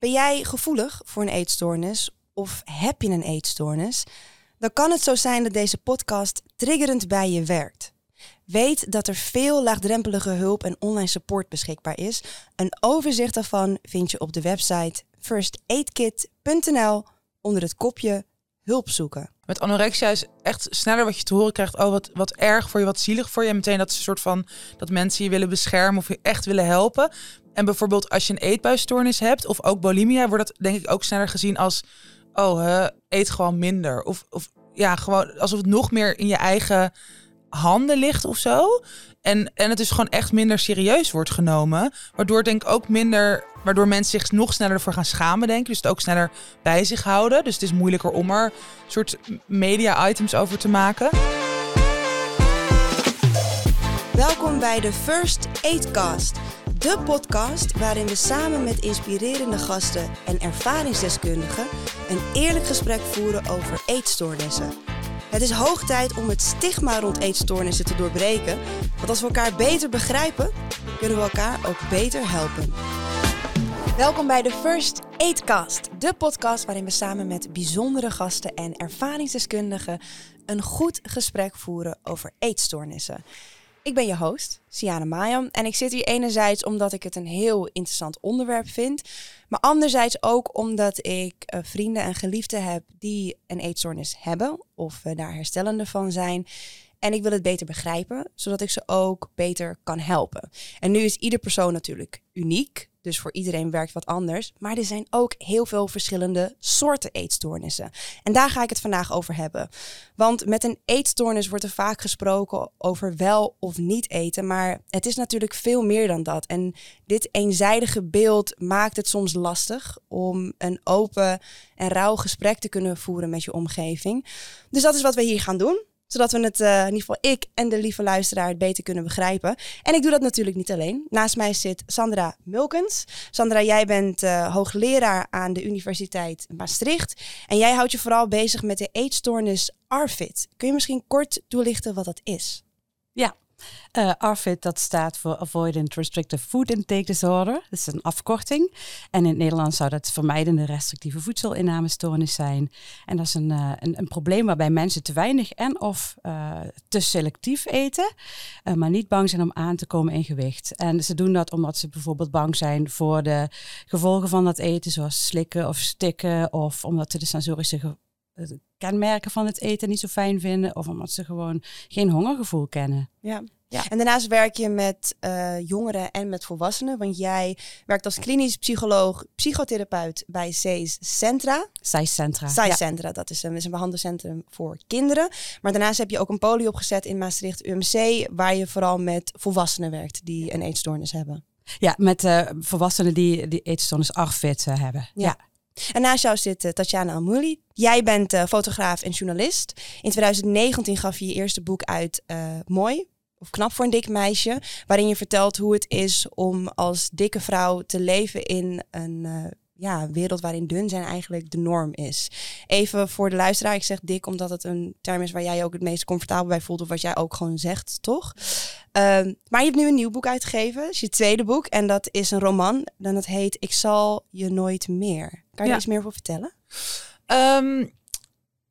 Ben jij gevoelig voor een eetstoornis of heb je een eetstoornis? Dan kan het zo zijn dat deze podcast triggerend bij je werkt. Weet dat er veel laagdrempelige hulp en online support beschikbaar is. Een overzicht daarvan vind je op de website firstaidkit.nl onder het kopje hulp zoeken. Met anorexia is echt sneller wat je te horen krijgt. Oh, wat, wat erg voor je, wat zielig voor je. En meteen dat soort van dat mensen je willen beschermen of je echt willen helpen. En bijvoorbeeld als je een eetbuisstoornis hebt of ook bulimia, wordt dat denk ik ook sneller gezien als oh, eet gewoon minder. Of, of ja, gewoon alsof het nog meer in je eigen handen ligt of zo. En, en het dus gewoon echt minder serieus wordt genomen. Waardoor denk ik ook minder, waardoor mensen zich nog sneller ervoor gaan schamen, denk ik. Dus het ook sneller bij zich houden. Dus het is moeilijker om er soort media items over te maken. Welkom bij de First Aidcast. De podcast waarin we samen met inspirerende gasten en ervaringsdeskundigen een eerlijk gesprek voeren over eetstoornissen. Het is hoog tijd om het stigma rond eetstoornissen te doorbreken. Want als we elkaar beter begrijpen, kunnen we elkaar ook beter helpen. Welkom bij de First Aidcast, de podcast waarin we samen met bijzondere gasten en ervaringsdeskundigen een goed gesprek voeren over eetstoornissen. Ik ben je host, Siane Mayam, en ik zit hier enerzijds omdat ik het een heel interessant onderwerp vind, maar anderzijds ook omdat ik uh, vrienden en geliefden heb die een eetstoornis hebben of uh, daar herstellende van zijn. En ik wil het beter begrijpen, zodat ik ze ook beter kan helpen. En nu is ieder persoon natuurlijk uniek. Dus voor iedereen werkt wat anders. Maar er zijn ook heel veel verschillende soorten eetstoornissen. En daar ga ik het vandaag over hebben. Want met een eetstoornis wordt er vaak gesproken over wel of niet eten. Maar het is natuurlijk veel meer dan dat. En dit eenzijdige beeld maakt het soms lastig om een open en rauw gesprek te kunnen voeren met je omgeving. Dus dat is wat we hier gaan doen zodat we het, uh, in ieder geval ik en de lieve luisteraar, het beter kunnen begrijpen. En ik doe dat natuurlijk niet alleen. Naast mij zit Sandra Mulkens. Sandra, jij bent uh, hoogleraar aan de Universiteit Maastricht. En jij houdt je vooral bezig met de eetstoornis ARFID. Kun je misschien kort toelichten wat dat is? Ja, uh, ARFID, dat staat voor Avoidant Restrictive Food Intake Disorder. Dat is een afkorting. En in het Nederlands zou dat vermijdende restrictieve voedselinnamestoornis zijn. En dat is een, uh, een, een, probleem waarbij mensen te weinig en of uh, te selectief eten, maar niet bang zijn om aan te komen in gewicht. En ze doen dat omdat ze bijvoorbeeld bang zijn voor de gevolgen van dat eten, zoals slikken of stikken, of omdat ze de sensorische kenmerken van het eten niet zo fijn vinden. Of omdat ze gewoon geen hongergevoel kennen. Ja. Ja. En daarnaast werk je met uh, jongeren en met volwassenen. Want jij werkt als klinisch psycholoog, psychotherapeut bij CES Centra. CES Centra. CES Centra, dat is een, is een behandelcentrum voor kinderen. Maar daarnaast heb je ook een poli opgezet in Maastricht UMC, waar je vooral met volwassenen werkt die een eetstoornis hebben. Ja, met uh, volwassenen die, die eetstoornis ARFID uh, hebben. ja. En naast jou zit uh, Tatjana. Jij bent uh, fotograaf en journalist. In 2019 gaf je je eerste boek uit, uh, Mooi, of Knap voor een dik meisje. Waarin je vertelt hoe het is om als dikke vrouw te leven in een ja, wereld waarin dun zijn eigenlijk de norm is. Even voor de luisteraar, ik zeg dik omdat het een term is waar jij je ook het meest comfortabel bij voelt. Of wat jij ook gewoon zegt, toch? Um, maar je hebt nu een nieuw boek uitgegeven. Dat is je tweede boek. En dat is een roman. En dat heet Ik zal je nooit meer. Kan je ja. iets meer over vertellen? Um,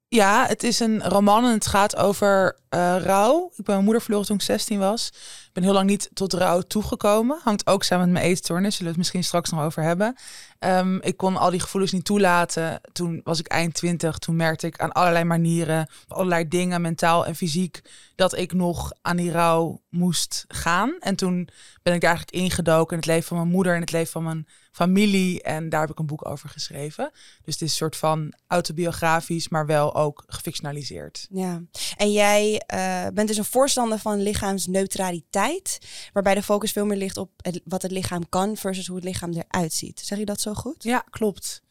ja, het is een roman en het gaat over uh, rouw. Ik ben mijn moeder verloren toen ik 16 was. Ik ben heel lang niet tot rouw toegekomen. Hangt ook samen met mijn eetstoornis. Zullen we het misschien straks nog over hebben. Um, ik kon al die gevoelens niet toelaten. Toen was ik eind 20. Toen merkte ik aan allerlei manieren, allerlei dingen, mentaal en fysiek, dat ik nog aan die rouw moest gaan. En toen ben ik daar eigenlijk ingedoken in het leven van mijn moeder en het leven van mijn familie. En daar heb ik een boek over geschreven. Dus het is een soort van autobiografisch, maar wel ook gefictionaliseerd. Ja, en jij uh, bent dus een voorstander van lichaamsneutraliteit, waarbij de focus veel meer ligt op wat het lichaam kan versus hoe het lichaam eruit ziet. Zeg je dat zo goed? Ja, klopt.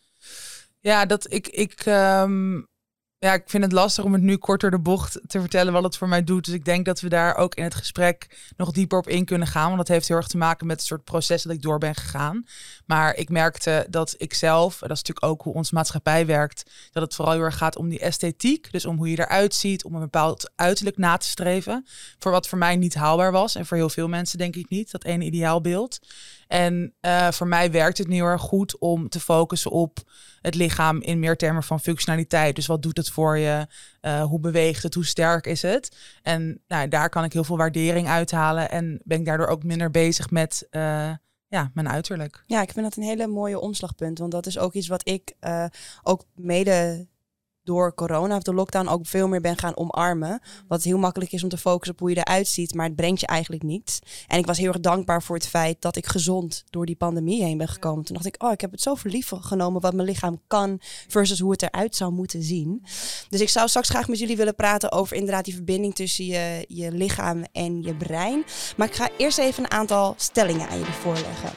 Ja, dat ik, ik um, ja, ik vind het lastig om het nu kort door de bocht te vertellen wat het voor mij doet. Dus ik denk dat we daar ook in het gesprek nog dieper op in kunnen gaan. Want dat heeft heel erg te maken met het soort proces dat ik door ben gegaan. Maar ik merkte dat ik zelf, dat is natuurlijk ook hoe onze maatschappij werkt, dat het vooral heel erg gaat om die esthetiek. Dus om hoe je eruit ziet, om een bepaald uiterlijk na te streven. Voor wat voor mij niet haalbaar was. En voor heel veel mensen denk ik niet, dat ene ideaalbeeld. En uh, voor mij werkt het nu heel erg goed om te focussen op het lichaam in meer termen van functionaliteit. Dus wat doet het voor je? Uh, hoe beweegt het? Hoe sterk is het? En nou, daar kan ik heel veel waardering uithalen. En ben ik daardoor ook minder bezig met uh, ja, mijn uiterlijk. Ja, ik vind dat een hele mooie omslagpunt. Want dat is ook iets wat ik ook mede door corona of de lockdown ook veel meer ben gaan omarmen. Wat heel makkelijk is om te focussen op hoe je eruit ziet, maar het brengt je eigenlijk niets. En ik was heel erg dankbaar voor het feit dat ik gezond door die pandemie heen ben gekomen. Toen dacht ik, oh, ik heb het zo verliefd genomen wat mijn lichaam kan versus hoe het eruit zou moeten zien. Dus ik zou straks graag met jullie willen praten over inderdaad die verbinding tussen je, je lichaam en je brein. Maar ik ga eerst even een aantal stellingen aan jullie voorleggen.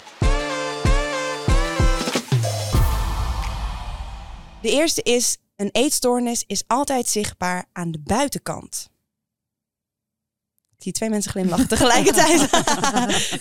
De eerste is een eetstoornis is altijd zichtbaar aan de buitenkant. Ik zie twee mensen glimlachen tegelijkertijd.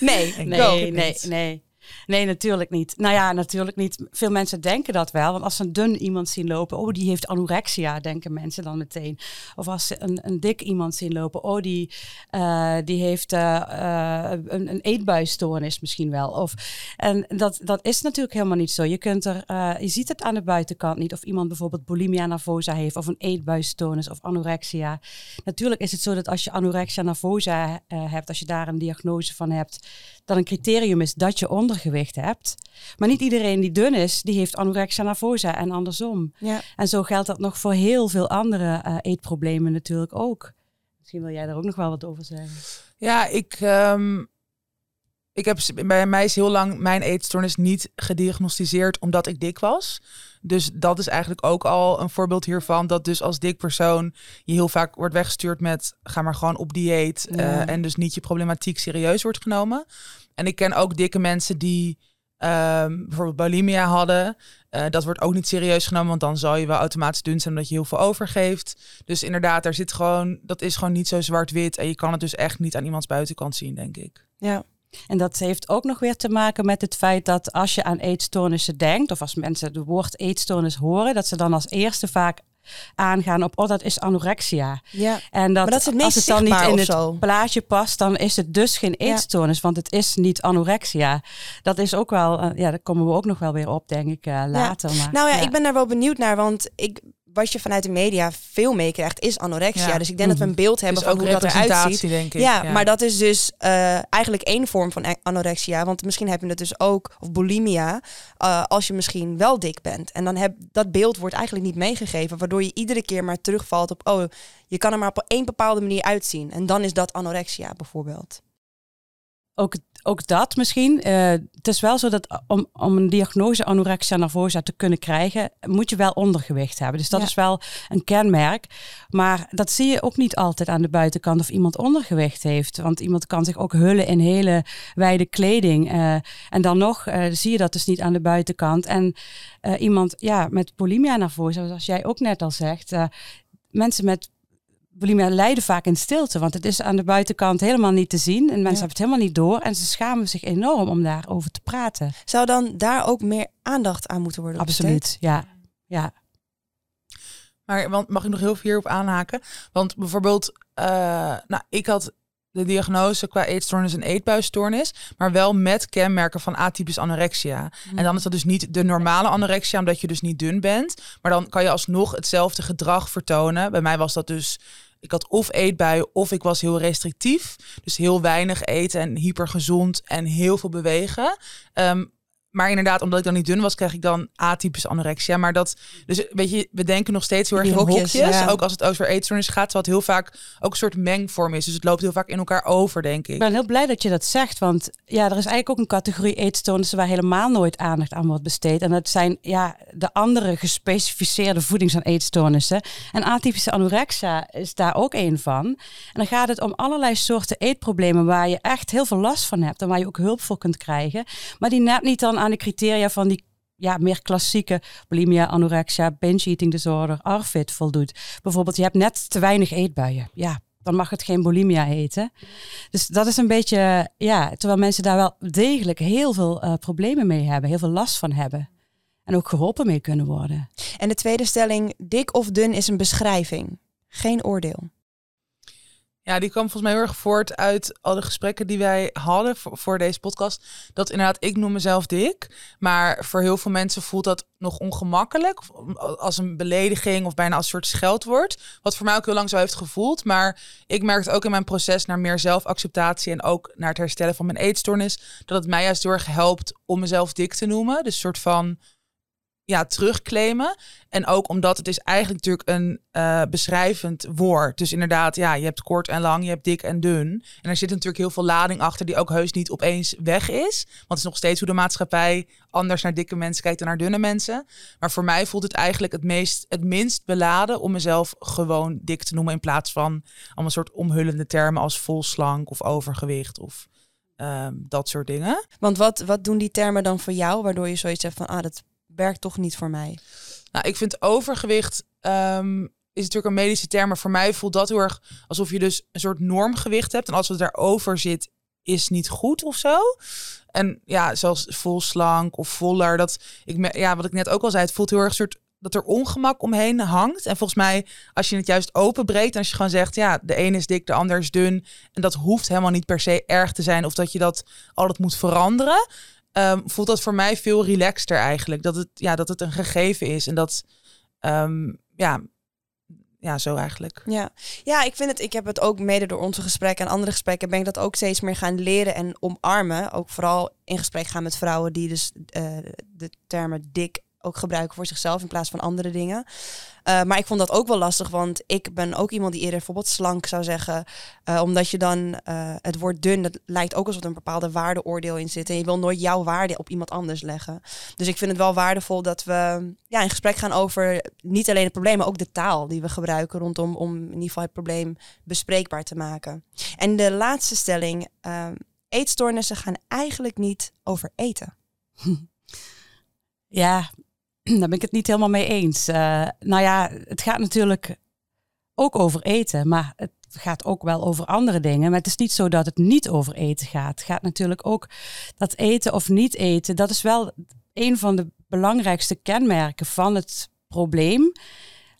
nee, nee, nee, nee. Nee, natuurlijk niet. Nou ja, natuurlijk niet. Veel mensen denken dat wel. Want als ze een dun iemand zien lopen, oh, die heeft anorexia, denken mensen dan meteen. Of als ze een, een dik iemand zien lopen, oh, die, uh, die heeft uh, uh, een, een eetbuisstoornis misschien wel. Of, en dat, dat is natuurlijk helemaal niet zo. Je, kunt er, je ziet het aan de buitenkant niet. Of iemand bijvoorbeeld bulimia nervosa heeft, of een eetbuisstoornis of anorexia. Natuurlijk is het zo dat als je anorexia nervosa hebt, als je daar een diagnose van hebt, dat een criterium is dat je ondergewicht hebt. Maar niet iedereen die dun is, die heeft anorexia nervosa en andersom. Ja. En zo geldt dat nog voor heel veel andere uh, eetproblemen natuurlijk ook. Misschien wil jij daar ook nog wel wat over zeggen. Ja, ik, um, ik heb bij mij is heel lang mijn eetstoornis niet gediagnosticeerd omdat ik dik was. Dus dat is eigenlijk ook al een voorbeeld hiervan. Dat dus als dik persoon je heel vaak wordt weggestuurd met ga maar gewoon op dieet. Uh, en dus niet je problematiek serieus wordt genomen. En ik ken ook dikke mensen die um, bijvoorbeeld bulimia hadden. Uh, dat wordt ook niet serieus genomen, want dan zal je wel automatisch dun zijn omdat je heel veel overgeeft. Dus inderdaad, daar zit gewoon, dat is gewoon niet zo zwart-wit. En je kan het dus echt niet aan iemands buitenkant zien, denk ik. Ja. En dat heeft ook nog weer te maken met het feit dat als je aan eetstoornissen denkt, of als mensen het woord eetstoornis horen, dat ze dan als eerste vaak aangaan op, oh, dat is anorexia. Ja. En dat, dat het als het dan niet in het zo. plaatje past, dan is het dus geen eetstoornis, want het is niet anorexia. Dat is ook wel, uh, ja, daar komen we ook nog wel weer op, denk ik, uh, later. Ja. Maar, nou ja, ik ben daar wel benieuwd naar, want ik wat je vanuit de media veel meekrijgt, is anorexia. Dus ik denk dat we een mhm. beeld hebben van hoe dat eruit ziet. Denk ik. Ja, maar dat is dus uh, eigenlijk één vorm van anorexia. Want misschien heb je het dus ook, of bulimia, uh, als je misschien wel dik bent. En dan heb dat beeld wordt eigenlijk niet meegegeven, waardoor je iedere keer maar terugvalt op, oh, je kan er maar op één bepaalde manier uitzien. En dan is dat anorexia bijvoorbeeld ook, ook dat misschien. Uh, het is wel zo dat om, om een diagnose anorexia nervosa te kunnen krijgen, moet je wel ondergewicht hebben. Dus dat is wel een kenmerk. Maar dat zie je ook niet altijd aan de buitenkant of iemand ondergewicht heeft. Want iemand kan zich ook hullen in hele wijde kleding. Uh, en dan nog uh, zie je dat dus niet aan de buitenkant. En iemand ja, met bulimia nervosa, zoals jij ook net al zegt, mensen met bulimia lijden vaak in stilte, want het is aan de buitenkant helemaal niet te zien en mensen hebben het helemaal niet door en ze schamen zich enorm om daarover te praten. Zou dan daar ook meer aandacht aan moeten worden? Absoluut, ja. ja. Maar want mag ik nog heel veel hierop aanhaken? Want bijvoorbeeld, uh, nou, ik had de diagnose qua eetstoornis en eetbuisstoornis, maar wel met kenmerken van atypisch anorexia. Mm. En dan is dat dus niet de normale anorexia, omdat je dus niet dun bent, maar dan kan je alsnog hetzelfde gedrag vertonen. Bij mij was dat dus ik had of eetbuien of ik was heel restrictief. Dus heel weinig eten en hypergezond en heel veel bewegen. Um, maar inderdaad, omdat ik dan niet dun was, krijg ik dan atypisch anorexia. Maar dat, dus weet je, we denken nog steeds heel erg in hokjes. hokjes Ook als het over eetstoornis gaat, wat heel vaak ook een soort mengvorm is. Dus het loopt heel vaak in elkaar over, denk ik. Ik ben heel blij dat je dat zegt, want ja, er is eigenlijk ook een categorie eetstoornissen waar helemaal nooit aandacht aan wordt besteed. En dat zijn ja, de andere gespecificeerde voedings- en eetstoornissen. En atypische anorexia is daar ook een van. En dan gaat het om allerlei soorten eetproblemen waar je echt heel veel last van hebt en waar je ook hulp voor kunt krijgen. Maar die net niet dan aan de criteria van die ja, meer klassieke bulimia, anorexia, binge eating disorder, ARFID voldoet. Bijvoorbeeld, je hebt net te weinig eetbuien. Ja, dan mag het geen bulimia eten. Dus dat is een beetje, ja, terwijl mensen daar wel degelijk heel veel uh, problemen mee hebben, heel veel last van hebben. En ook geholpen mee kunnen worden. En de tweede stelling, dik of dun is een beschrijving, geen oordeel. Ja, die kwam volgens mij heel erg voort uit al de gesprekken die wij hadden voor, deze podcast. Dat inderdaad, ik noem mezelf dik. Maar voor heel veel mensen voelt dat nog ongemakkelijk. Als een belediging of bijna als een soort scheldwoord. Wat voor mij ook heel lang zo heeft gevoeld. Maar ik merk het ook in mijn proces naar meer zelfacceptatie. En ook naar het herstellen van mijn eetstoornis. Dat het mij juist heel erg helpt om mezelf dik te noemen. Dus een soort van ja, terugclaimen. En ook omdat het is eigenlijk natuurlijk een uh, beschrijvend woord. Dus inderdaad, ja, je hebt kort en lang, je hebt dik en dun. En er zit natuurlijk heel veel lading achter die ook heus niet opeens weg is. Want is nog steeds hoe de maatschappij anders naar dikke mensen kijkt dan naar dunne mensen. Maar voor mij voelt het eigenlijk het, meest, het minst beladen om mezelf gewoon dik te noemen. In plaats van allemaal soort omhullende termen als volslank of overgewicht of um, dat soort dingen. Want wat, wat doen die termen dan voor jou, waardoor je zoiets hebt van, ah, dat werkt toch niet voor mij? Nou, ik vind overgewicht um, is natuurlijk een medische term, maar voor mij voelt dat heel erg alsof je dus een soort normgewicht hebt. En als het daarover zit, is niet goed of zo. En ja, zoals vol slank of voller. Dat ik ja, wat ik net ook al zei, het voelt heel erg soort dat er ongemak omheen hangt. En volgens mij, als je het juist openbreekt, als je gewoon zegt, ja, de ene is dik, de ander is dun. En dat hoeft helemaal niet per se erg te zijn of dat je dat altijd moet veranderen. Um, voelt dat voor mij veel relaxter eigenlijk. Dat het, ja, dat het een gegeven is. En dat, um, ja, ja, zo eigenlijk. Ja. ja, ik vind het, ik heb het ook mede door onze gesprekken en andere gesprekken, ben ik dat ook steeds meer gaan leren en omarmen. Ook vooral in gesprek gaan met vrouwen die dus uh, de termen dik ook gebruiken voor zichzelf in plaats van andere dingen. Uh, maar ik vond dat ook wel lastig, want ik ben ook iemand die eerder bijvoorbeeld slank zou zeggen. Uh, omdat je dan uh, het woord dun, dat lijkt ook alsof er een bepaalde waardeoordeel in zit. En je wil nooit jouw waarde op iemand anders leggen. Dus ik vind het wel waardevol dat we ja, in gesprek gaan over niet alleen het probleem, maar ook de taal die we gebruiken rondom om in ieder geval het probleem bespreekbaar te maken. En de laatste stelling, eetstoornissen gaan eigenlijk niet over eten. Ja, daar ben ik het niet helemaal mee eens. Uh, nou ja, het gaat natuurlijk ook over eten, maar het gaat ook wel over andere dingen. Maar het is niet zo dat het niet over eten gaat. Het gaat natuurlijk ook dat eten of niet eten, dat is wel een van de belangrijkste kenmerken van het probleem.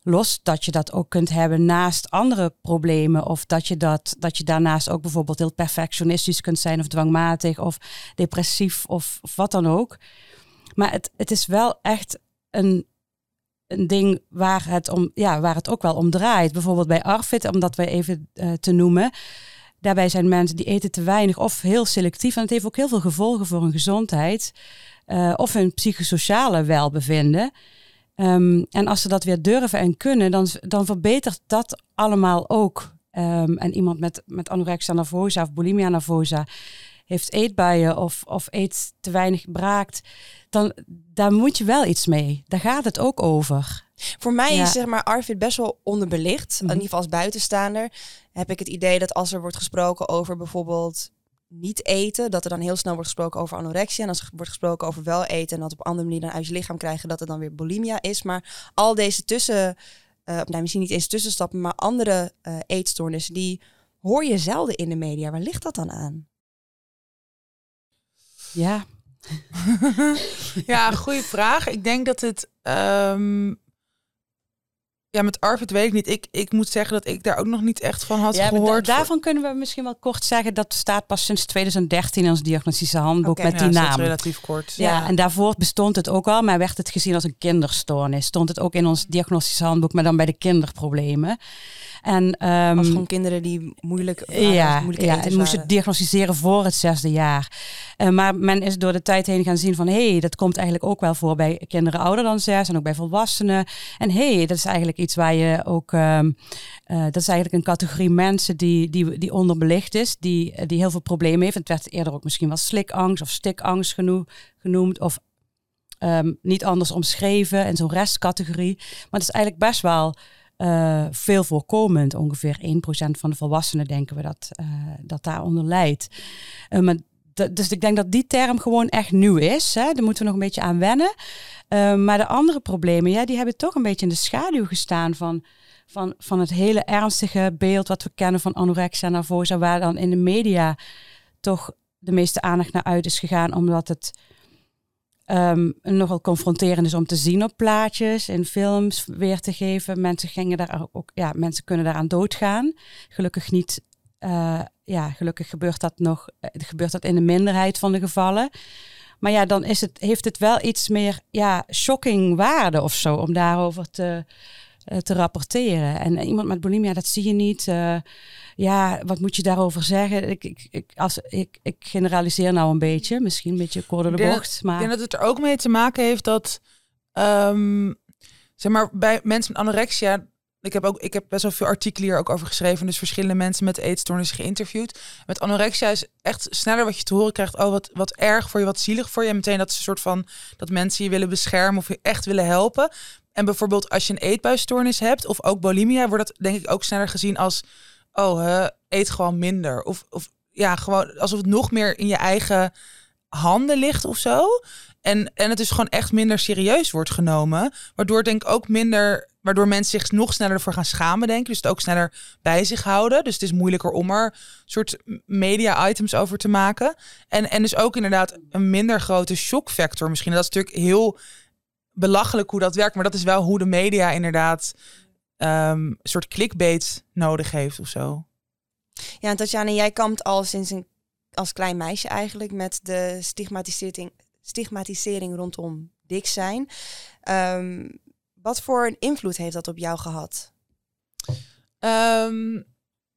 Los dat je dat ook kunt hebben naast andere problemen. Of dat je, dat, dat je daarnaast ook bijvoorbeeld heel perfectionistisch kunt zijn of dwangmatig of depressief of, of wat dan ook. Maar het, het is wel echt een, een ding waar het, om, ja, waar het ook wel om draait. Bijvoorbeeld bij Arfit, om dat we even uh, te noemen. Daarbij zijn mensen die eten te weinig of heel selectief. En het heeft ook heel veel gevolgen voor hun gezondheid uh, of hun psychosociale welbevinden. Um, en als ze dat weer durven en kunnen, dan, dan verbetert dat allemaal ook. Um, en iemand met, met anorexia nervosa of bulimia nervosa heeft eetbuien of, of eet te weinig braakt, dan daar moet je wel iets mee. Daar gaat het ook over. Voor mij is zeg maar Arvid best wel onderbelicht. In mhm. ieder geval als buitenstaander heb ik het idee dat als er wordt gesproken over bijvoorbeeld niet eten, dat er dan heel snel wordt gesproken over anorexia. En als er wordt gesproken over wel eten en dat op andere manier dan uit je lichaam krijgen, dat het dan weer bulimia is. Maar al deze tussen, uh, nou, misschien niet eens tussenstappen, maar andere uh, eetstoornissen, die hoor je zelden in de media. Waar ligt dat dan aan? Ja. ja, goede vraag. Ik denk dat het. Um, ja, met Arvid weet ik niet. Ik, ik moet zeggen dat ik daar ook nog niet echt van had ja, gehoord. daarvan kunnen we misschien wel kort zeggen dat staat pas sinds 2013 in ons diagnostische handboek met die ja, naam. relatief kort. Ja, en daarvoor bestond het ook al, maar werd het gezien als een kinderstoornis. Stond het ook in ons diagnostische handboek, maar dan bij de kinderproblemen. En, um, Als gewoon kinderen die moeilijk ja, ja, en moesten diagnosticeren voor het zesde jaar. Uh, maar men is door de tijd heen gaan zien van... hé, hey, dat komt eigenlijk ook wel voor bij kinderen ouder dan zes... en ook bij volwassenen. En hé, hey, dat is eigenlijk iets waar je ook... Um, uh, dat is eigenlijk een categorie mensen die, die, die onderbelicht is... Die, die heel veel problemen heeft. Het werd eerder ook misschien wel slikangst of stikangst genoemd... of um, niet anders omschreven en zo'n restcategorie. Maar het is eigenlijk best wel uh, veel voorkomend. Ongeveer 1% van de volwassenen denken we dat, uh, dat daaronder leidt. Uh, maar dus ik denk dat die term gewoon echt nieuw is. Hè? Daar moeten we nog een beetje aan wennen. Maar de andere problemen, ja, die hebben toch een beetje in de schaduw gestaan van, van, van het hele ernstige beeld wat we kennen van anorexia nervosa, waar dan in de media toch de meeste aandacht naar uit is gegaan, omdat het um, nogal confronterend is om te zien op plaatjes, in films weer te geven. Mensen, gingen daar ook, ja, mensen kunnen daaraan doodgaan. Gelukkig niet. Uh, ja, gelukkig gebeurt dat nog. Uh, gebeurt dat in de minderheid van de gevallen. Maar ja, dan is het, heeft het wel iets meer ja, shocking waarde of zo om daarover te, te rapporteren. En iemand met bulimia, dat zie je niet. Uh, ja, wat moet je daarover zeggen? Ik, ik, ik, als, ik, ik generaliseer nou een beetje, misschien een beetje kort de bocht. Maar... Ik denk dat het er ook mee te maken heeft dat, um, zeg maar, bij mensen met anorexia, ik heb, ook, ik heb best wel veel artikelen hier ook over geschreven. Dus verschillende mensen met eetstoornissen geïnterviewd. Met anorexia is echt sneller wat je te horen krijgt. Oh, wat, wat erg voor je, wat zielig voor je. En meteen dat een soort van dat mensen je willen beschermen of je echt willen helpen. En bijvoorbeeld als je een eetbuisstoornis hebt of ook bulimia, wordt dat denk ik ook sneller gezien als oh, eet gewoon minder. Of, of ja, gewoon alsof het nog meer in je eigen handen ligt of zo. En, en het dus gewoon echt minder serieus wordt genomen. Waardoor denk ik ook minder, waardoor mensen zich nog sneller ervoor gaan schamen, denk ik. Dus het ook sneller bij zich houden. Dus het is moeilijker om er soort media-items over te maken. En, en dus ook inderdaad een minder grote shockfactor misschien. Dat is natuurlijk heel belachelijk hoe dat werkt. Maar dat is wel hoe de media inderdaad um, een soort clickbait nodig heeft of zo. Ja, en Tatjana, jij kampt al sinds een als klein meisje eigenlijk met de stigmatisering, stigmatisering rondom dik zijn. Um, wat voor een invloed heeft dat op jou gehad? Um,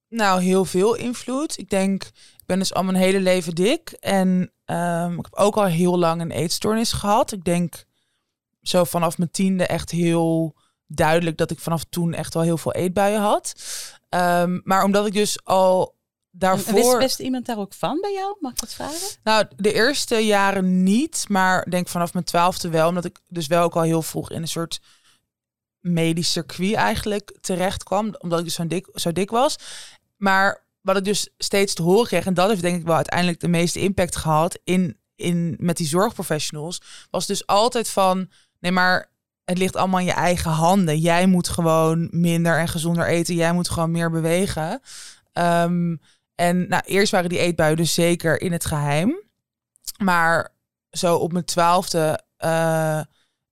nou, heel veel invloed. Ik denk, ik ben dus al mijn hele leven dik. En um, ik heb ook al heel lang een eetstoornis gehad. Ik denk zo vanaf mijn tiende echt heel duidelijk dat ik vanaf toen echt wel heel veel eetbuien had. Um, maar omdat ik dus al daarvoor... Wist, wist iemand daar ook van bij jou? Mag ik dat vragen? Nou, de eerste jaren niet, maar denk vanaf mijn twaalfde wel. Omdat ik dus wel ook al heel vroeg in een soort medisch circuit eigenlijk terecht kwam. Omdat ik dus zo dik, zo dik was. Maar wat ik dus steeds te horen kreeg, en dat heeft denk ik wel uiteindelijk de meeste impact gehad in, in, met die zorgprofessionals, was dus altijd van, nee maar het ligt allemaal in je eigen handen. Jij moet gewoon minder en gezonder eten. Jij moet gewoon meer bewegen. Um, en nou, eerst waren die eetbuien dus zeker in het geheim. Maar zo op mijn twaalfde uh,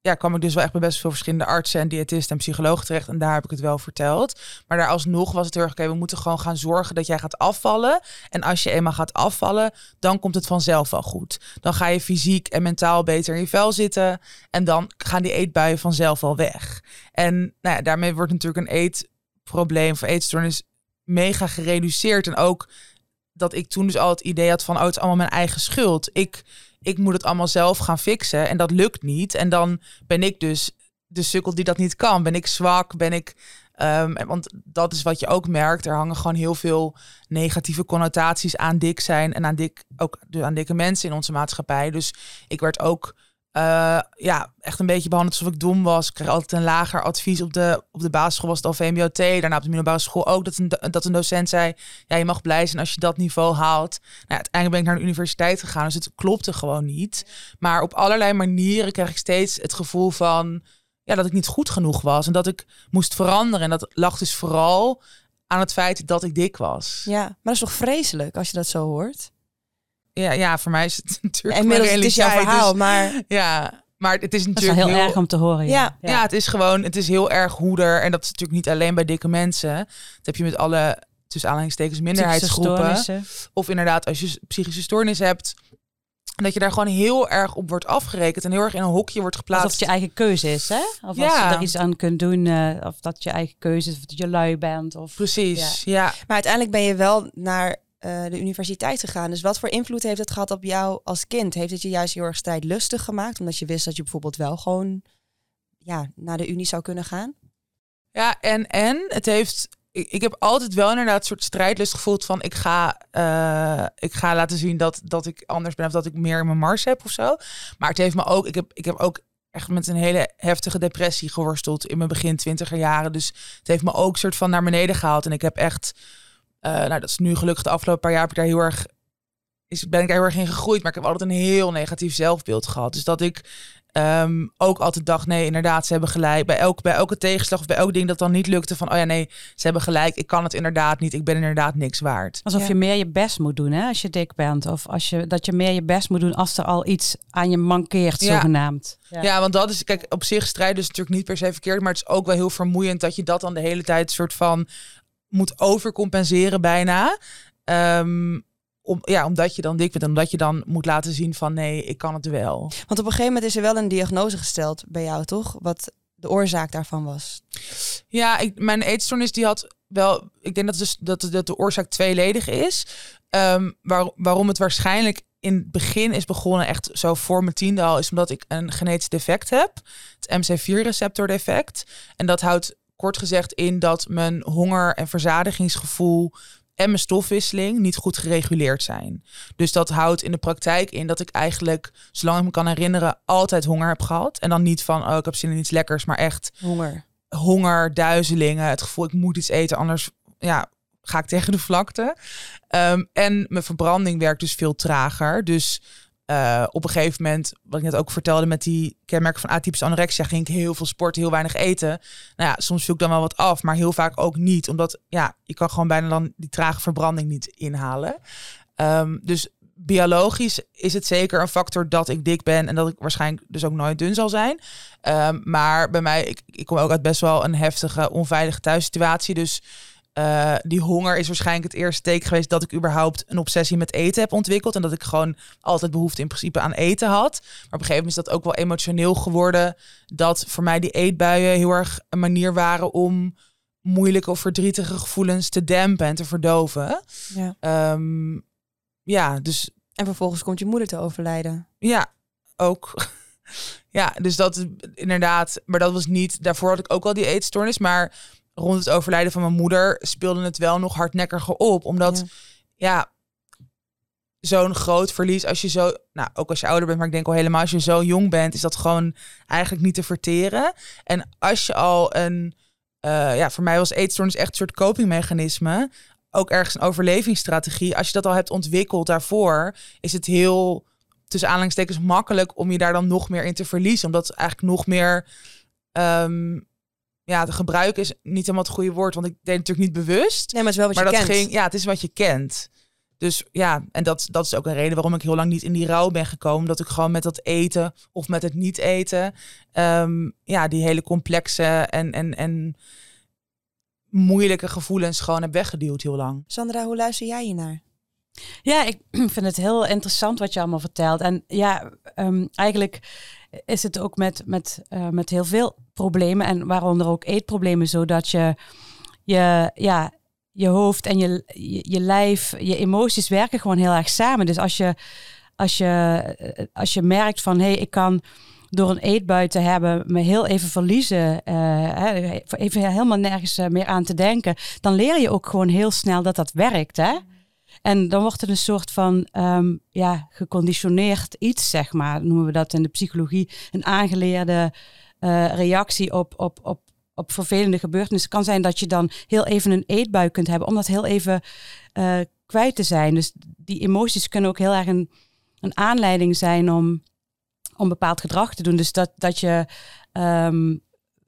ja, kwam ik dus wel echt bij best veel verschillende artsen en diëtisten en psychologen terecht. En daar heb ik het wel verteld. Maar daar alsnog was het heel erg, oké, we moeten gewoon gaan zorgen dat jij gaat afvallen. En als je eenmaal gaat afvallen, dan komt het vanzelf wel goed. Dan ga je fysiek en mentaal beter in je vel zitten. En dan gaan die eetbuien vanzelf wel weg. En nou ja, daarmee wordt natuurlijk een eetprobleem of eetstoornis mega gereduceerd. En ook dat ik toen dus al het idee had van, oh, het is allemaal mijn eigen schuld. Ik ik moet het allemaal zelf gaan fixen en dat lukt niet. En dan ben ik dus de sukkel die dat niet kan. Ben ik zwak? Ben ik. Um, want dat is wat je ook merkt. Er hangen gewoon heel veel negatieve connotaties aan dik zijn en aan dik, ook aan dikke mensen in onze maatschappij. Dus ik werd ook uh, ja, echt een beetje behandeld alsof ik dom was. Ik kreeg altijd een lager advies op de, op de basisschool was het al VMBOT. Daarna op de middelbare school ook dat een, dat een docent zei... ja, je mag blij zijn als je dat niveau haalt. Nou, uiteindelijk ben ik naar de universiteit gegaan, dus het klopte gewoon niet. Maar op allerlei manieren kreeg ik steeds het gevoel van... Ja, dat ik niet goed genoeg was en dat ik moest veranderen. En dat lag dus vooral aan het feit dat ik dik was. Ja, maar dat is toch vreselijk als je dat zo hoort? Ja, ja, voor mij is het natuurlijk. Inmiddels het is jouw verhaal, maar ja, maar het is natuurlijk is heel, erg om te horen. Ja. ja. het is gewoon, het is heel erg hoeder en dat is natuurlijk niet alleen bij dikke mensen. Dat heb je met alle tussen aanhalingstekens minderheidsgroepen. Of inderdaad, als je psychische stoornis hebt, dat je daar gewoon heel erg op wordt afgerekend en heel erg in een hokje wordt geplaatst. Alsof het je eigen keuze is, hè? Of ja. als je er iets aan kunt doen, uh, of dat je eigen keuze is, of dat je lui bent. Of, Precies, ja. Maar uiteindelijk ben je wel naar uh, de universiteit gegaan. Dus wat voor invloed heeft het gehad op jou als kind? Heeft het je juist heel erg strijdlustig gemaakt? Omdat je wist dat je bijvoorbeeld wel gewoon ja, naar de unie zou kunnen gaan? Ja, en, en het heeft. Ik, heb altijd wel inderdaad een soort strijdlust gevoeld van ik ga, uh, ik ga laten zien dat, dat ik anders ben of dat ik meer in mijn mars heb of zo. Maar het heeft me ook, ik heb, ik heb ook echt met een hele heftige depressie geworsteld in mijn begin twintiger jaren. Dus het heeft me ook soort van naar beneden gehaald. En ik heb echt uh, nou, dat is nu gelukkig de afgelopen paar jaar heb ik daar heel erg is, ben ik er heel erg in gegroeid. Maar ik heb altijd een heel negatief zelfbeeld gehad. Dus dat ik ehm, ook altijd dacht, nee, inderdaad, ze hebben gelijk. Bij, elk, bij elke tegenslag of bij elk ding dat dan niet lukte, van, oh ja, nee, ze hebben gelijk. Ik kan het inderdaad niet. Ik ben inderdaad niks waard. Alsof je meer je best moet doen, hè, als je dik bent. Of als je, dat je meer je best moet doen als er al iets aan je mankeert, Ja. zogenaamd. Ja. want dat is, kijk, op zich strijden is natuurlijk niet per se verkeerd, maar het is ook wel heel vermoeiend dat je dat dan de hele tijd soort van moet overcompenseren bijna. Ehm, om, ja, omdat je dan dik bent en omdat je dan moet laten zien van nee, ik kan het wel. Want op een gegeven moment is er wel een diagnose gesteld bij jou, toch? Wat de oorzaak daarvan was. Ja, ik, mijn eetstoornis die had wel, ik denk dat, dus, dat, dat de oorzaak tweeledig is. Ehm, waar, waarom het waarschijnlijk in het begin is begonnen, echt zo voor mijn tiende al, is omdat ik een genetisch defect heb. Het MC4-receptor defect. En dat houdt kort gezegd in dat mijn honger- en verzadigingsgevoel en mijn stofwisseling niet goed gereguleerd zijn. Dus dat houdt in de praktijk in dat ik eigenlijk, zolang ik me kan herinneren, altijd honger heb gehad. En dan niet van, oh, ik heb zin in iets lekkers, maar echt Honger. honger, duizelingen, het gevoel ik moet iets eten, anders ja, ga ik tegen de vlakte. Ehm, en mijn verbranding werkt dus veel trager. Dus eh, op een gegeven moment, wat ik net ook vertelde met die kenmerken van atypische anorexia, ging ik heel veel sporten, heel weinig eten. Nou ja, soms viel ik dan wel wat af, maar heel vaak ook niet, omdat ja, je kan gewoon bijna dan die trage verbranding niet inhalen. Ehm, dus biologisch is het zeker een factor dat ik dik ben en dat ik waarschijnlijk dus ook nooit dun zal zijn. Ehm, maar bij mij, ik, ik kom ook uit best wel een heftige, onveilige thuissituatie. Dus eh, die honger is waarschijnlijk het eerste teken geweest dat ik überhaupt een obsessie met eten heb ontwikkeld. En dat ik gewoon altijd behoefte in principe aan eten had. Maar op een gegeven moment is dat ook wel emotioneel geworden. Dat voor mij die eetbuien heel erg een manier waren om moeilijke of verdrietige gevoelens te dempen en te verdoven. Ja. Ehm, ja, dus En vervolgens komt je moeder te overlijden. ja, ook. ja, dus dat inderdaad. Maar dat was niet. Daarvoor had ik ook al die eetstoornis. Maar rond het overlijden van mijn moeder speelde het wel nog hardnekkiger op. Omdat, Ja. ja, zo'n groot verlies. Als je zo. Nou, ook als je ouder bent, maar ik denk al helemaal als je zo jong bent, is dat gewoon eigenlijk niet te verteren. En als je al een. eh, ja, voor mij was eetstoornis echt een soort copingmechanisme. Ook ergens een overlevingsstrategie. Als je dat al hebt ontwikkeld daarvoor, is het heel tussen aanhalingstekens makkelijk om je daar dan nog meer in te verliezen. Omdat het eigenlijk nog meer. ehm, ja, de gebruik is niet helemaal het goede woord, want ik deed het natuurlijk niet bewust. Nee, maar het is wel wat maar je dat kent. ging, ja, het is wat je kent. Dus ja, en dat, dat is ook een reden waarom ik heel lang niet in die rouw ben gekomen. Dat ik gewoon met dat eten of met het niet eten, ehm, ja, die hele complexe en, en, en moeilijke gevoelens gewoon heb weggeduwd heel lang. Sandra, hoe luister jij hiernaar? Ja, ik vind het heel interessant wat je allemaal vertelt. En ja, ehm, eigenlijk is het ook met, met, eh, met heel veel problemen en waaronder ook eetproblemen zo dat je je, ja, je hoofd en je, je, lijf, je emoties werken gewoon heel erg samen. Dus als je, als je, eh, als je merkt van hé, hey, ik kan door een eetbui te hebben me heel even verliezen, eh, even helemaal nergens meer aan te denken, dan leer je ook gewoon heel snel dat dat werkt. Hè? En dan wordt het een soort van ehm, ja, geconditioneerd iets, zeg maar. Noemen we dat in de psychologie. Een aangeleerde eh, reactie op, op, op, op vervelende gebeurtenissen. Het kan zijn dat je dan heel even een eetbui kunt hebben, om dat heel even eh, kwijt te zijn. Dus die emoties kunnen ook heel erg een, een aanleiding zijn om, om bepaald gedrag te doen. Dus dat, dat je ehm,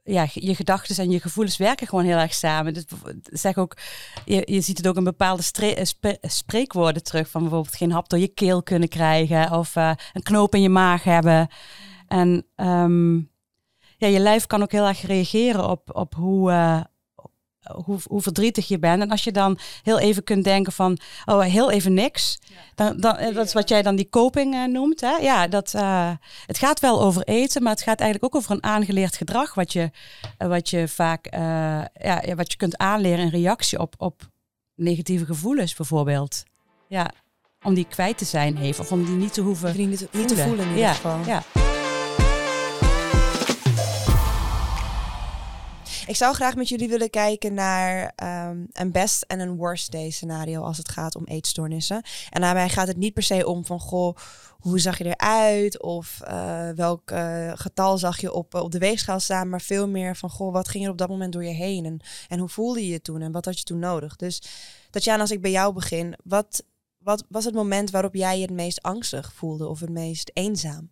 ja, je gedachten en je gevoelens werken gewoon heel erg samen. Dus zeg ook, je, je ziet het ook in bepaalde eh, spe- spreekwoorden terug. Van bijvoorbeeld geen hap door je keel kunnen krijgen. Of eh, een knoop in je maag hebben. En ehm, ja, je lijf kan ook heel erg reageren op, op hoe, eh, hoe, hoe verdrietig je bent. En als je dan heel even kunt denken van, oh, heel even niks. Dan, dan, eh, dat is wat jij dan die coping eh, noemt. Hè? Ja, dat, eh, het gaat wel over eten, maar het gaat eigenlijk ook over een aangeleerd gedrag. Wat je, eh, wat je vaak, eh, ja, wat je kunt aanleren in reactie op, op negatieve gevoelens bijvoorbeeld. Ja, om die kwijt te zijn even, of om die niet te hoeven niet, niet te voelen in ieder ja, geval. Ja. Ik zou graag met jullie willen kijken naar ehm, een best en een worst day scenario als het gaat om eetstoornissen. En daarbij gaat het niet per se om van goh, hoe zag je eruit? Of eh, welk eh, getal zag je op, op de weegschaal staan, maar veel meer van goh, wat ging er op dat moment door je heen? En, en hoe voelde je je toen? En wat had je toen nodig. Dus Tatjana, als ik bij jou begin, wat wat was het moment waarop jij je het meest angstig voelde of het meest eenzaam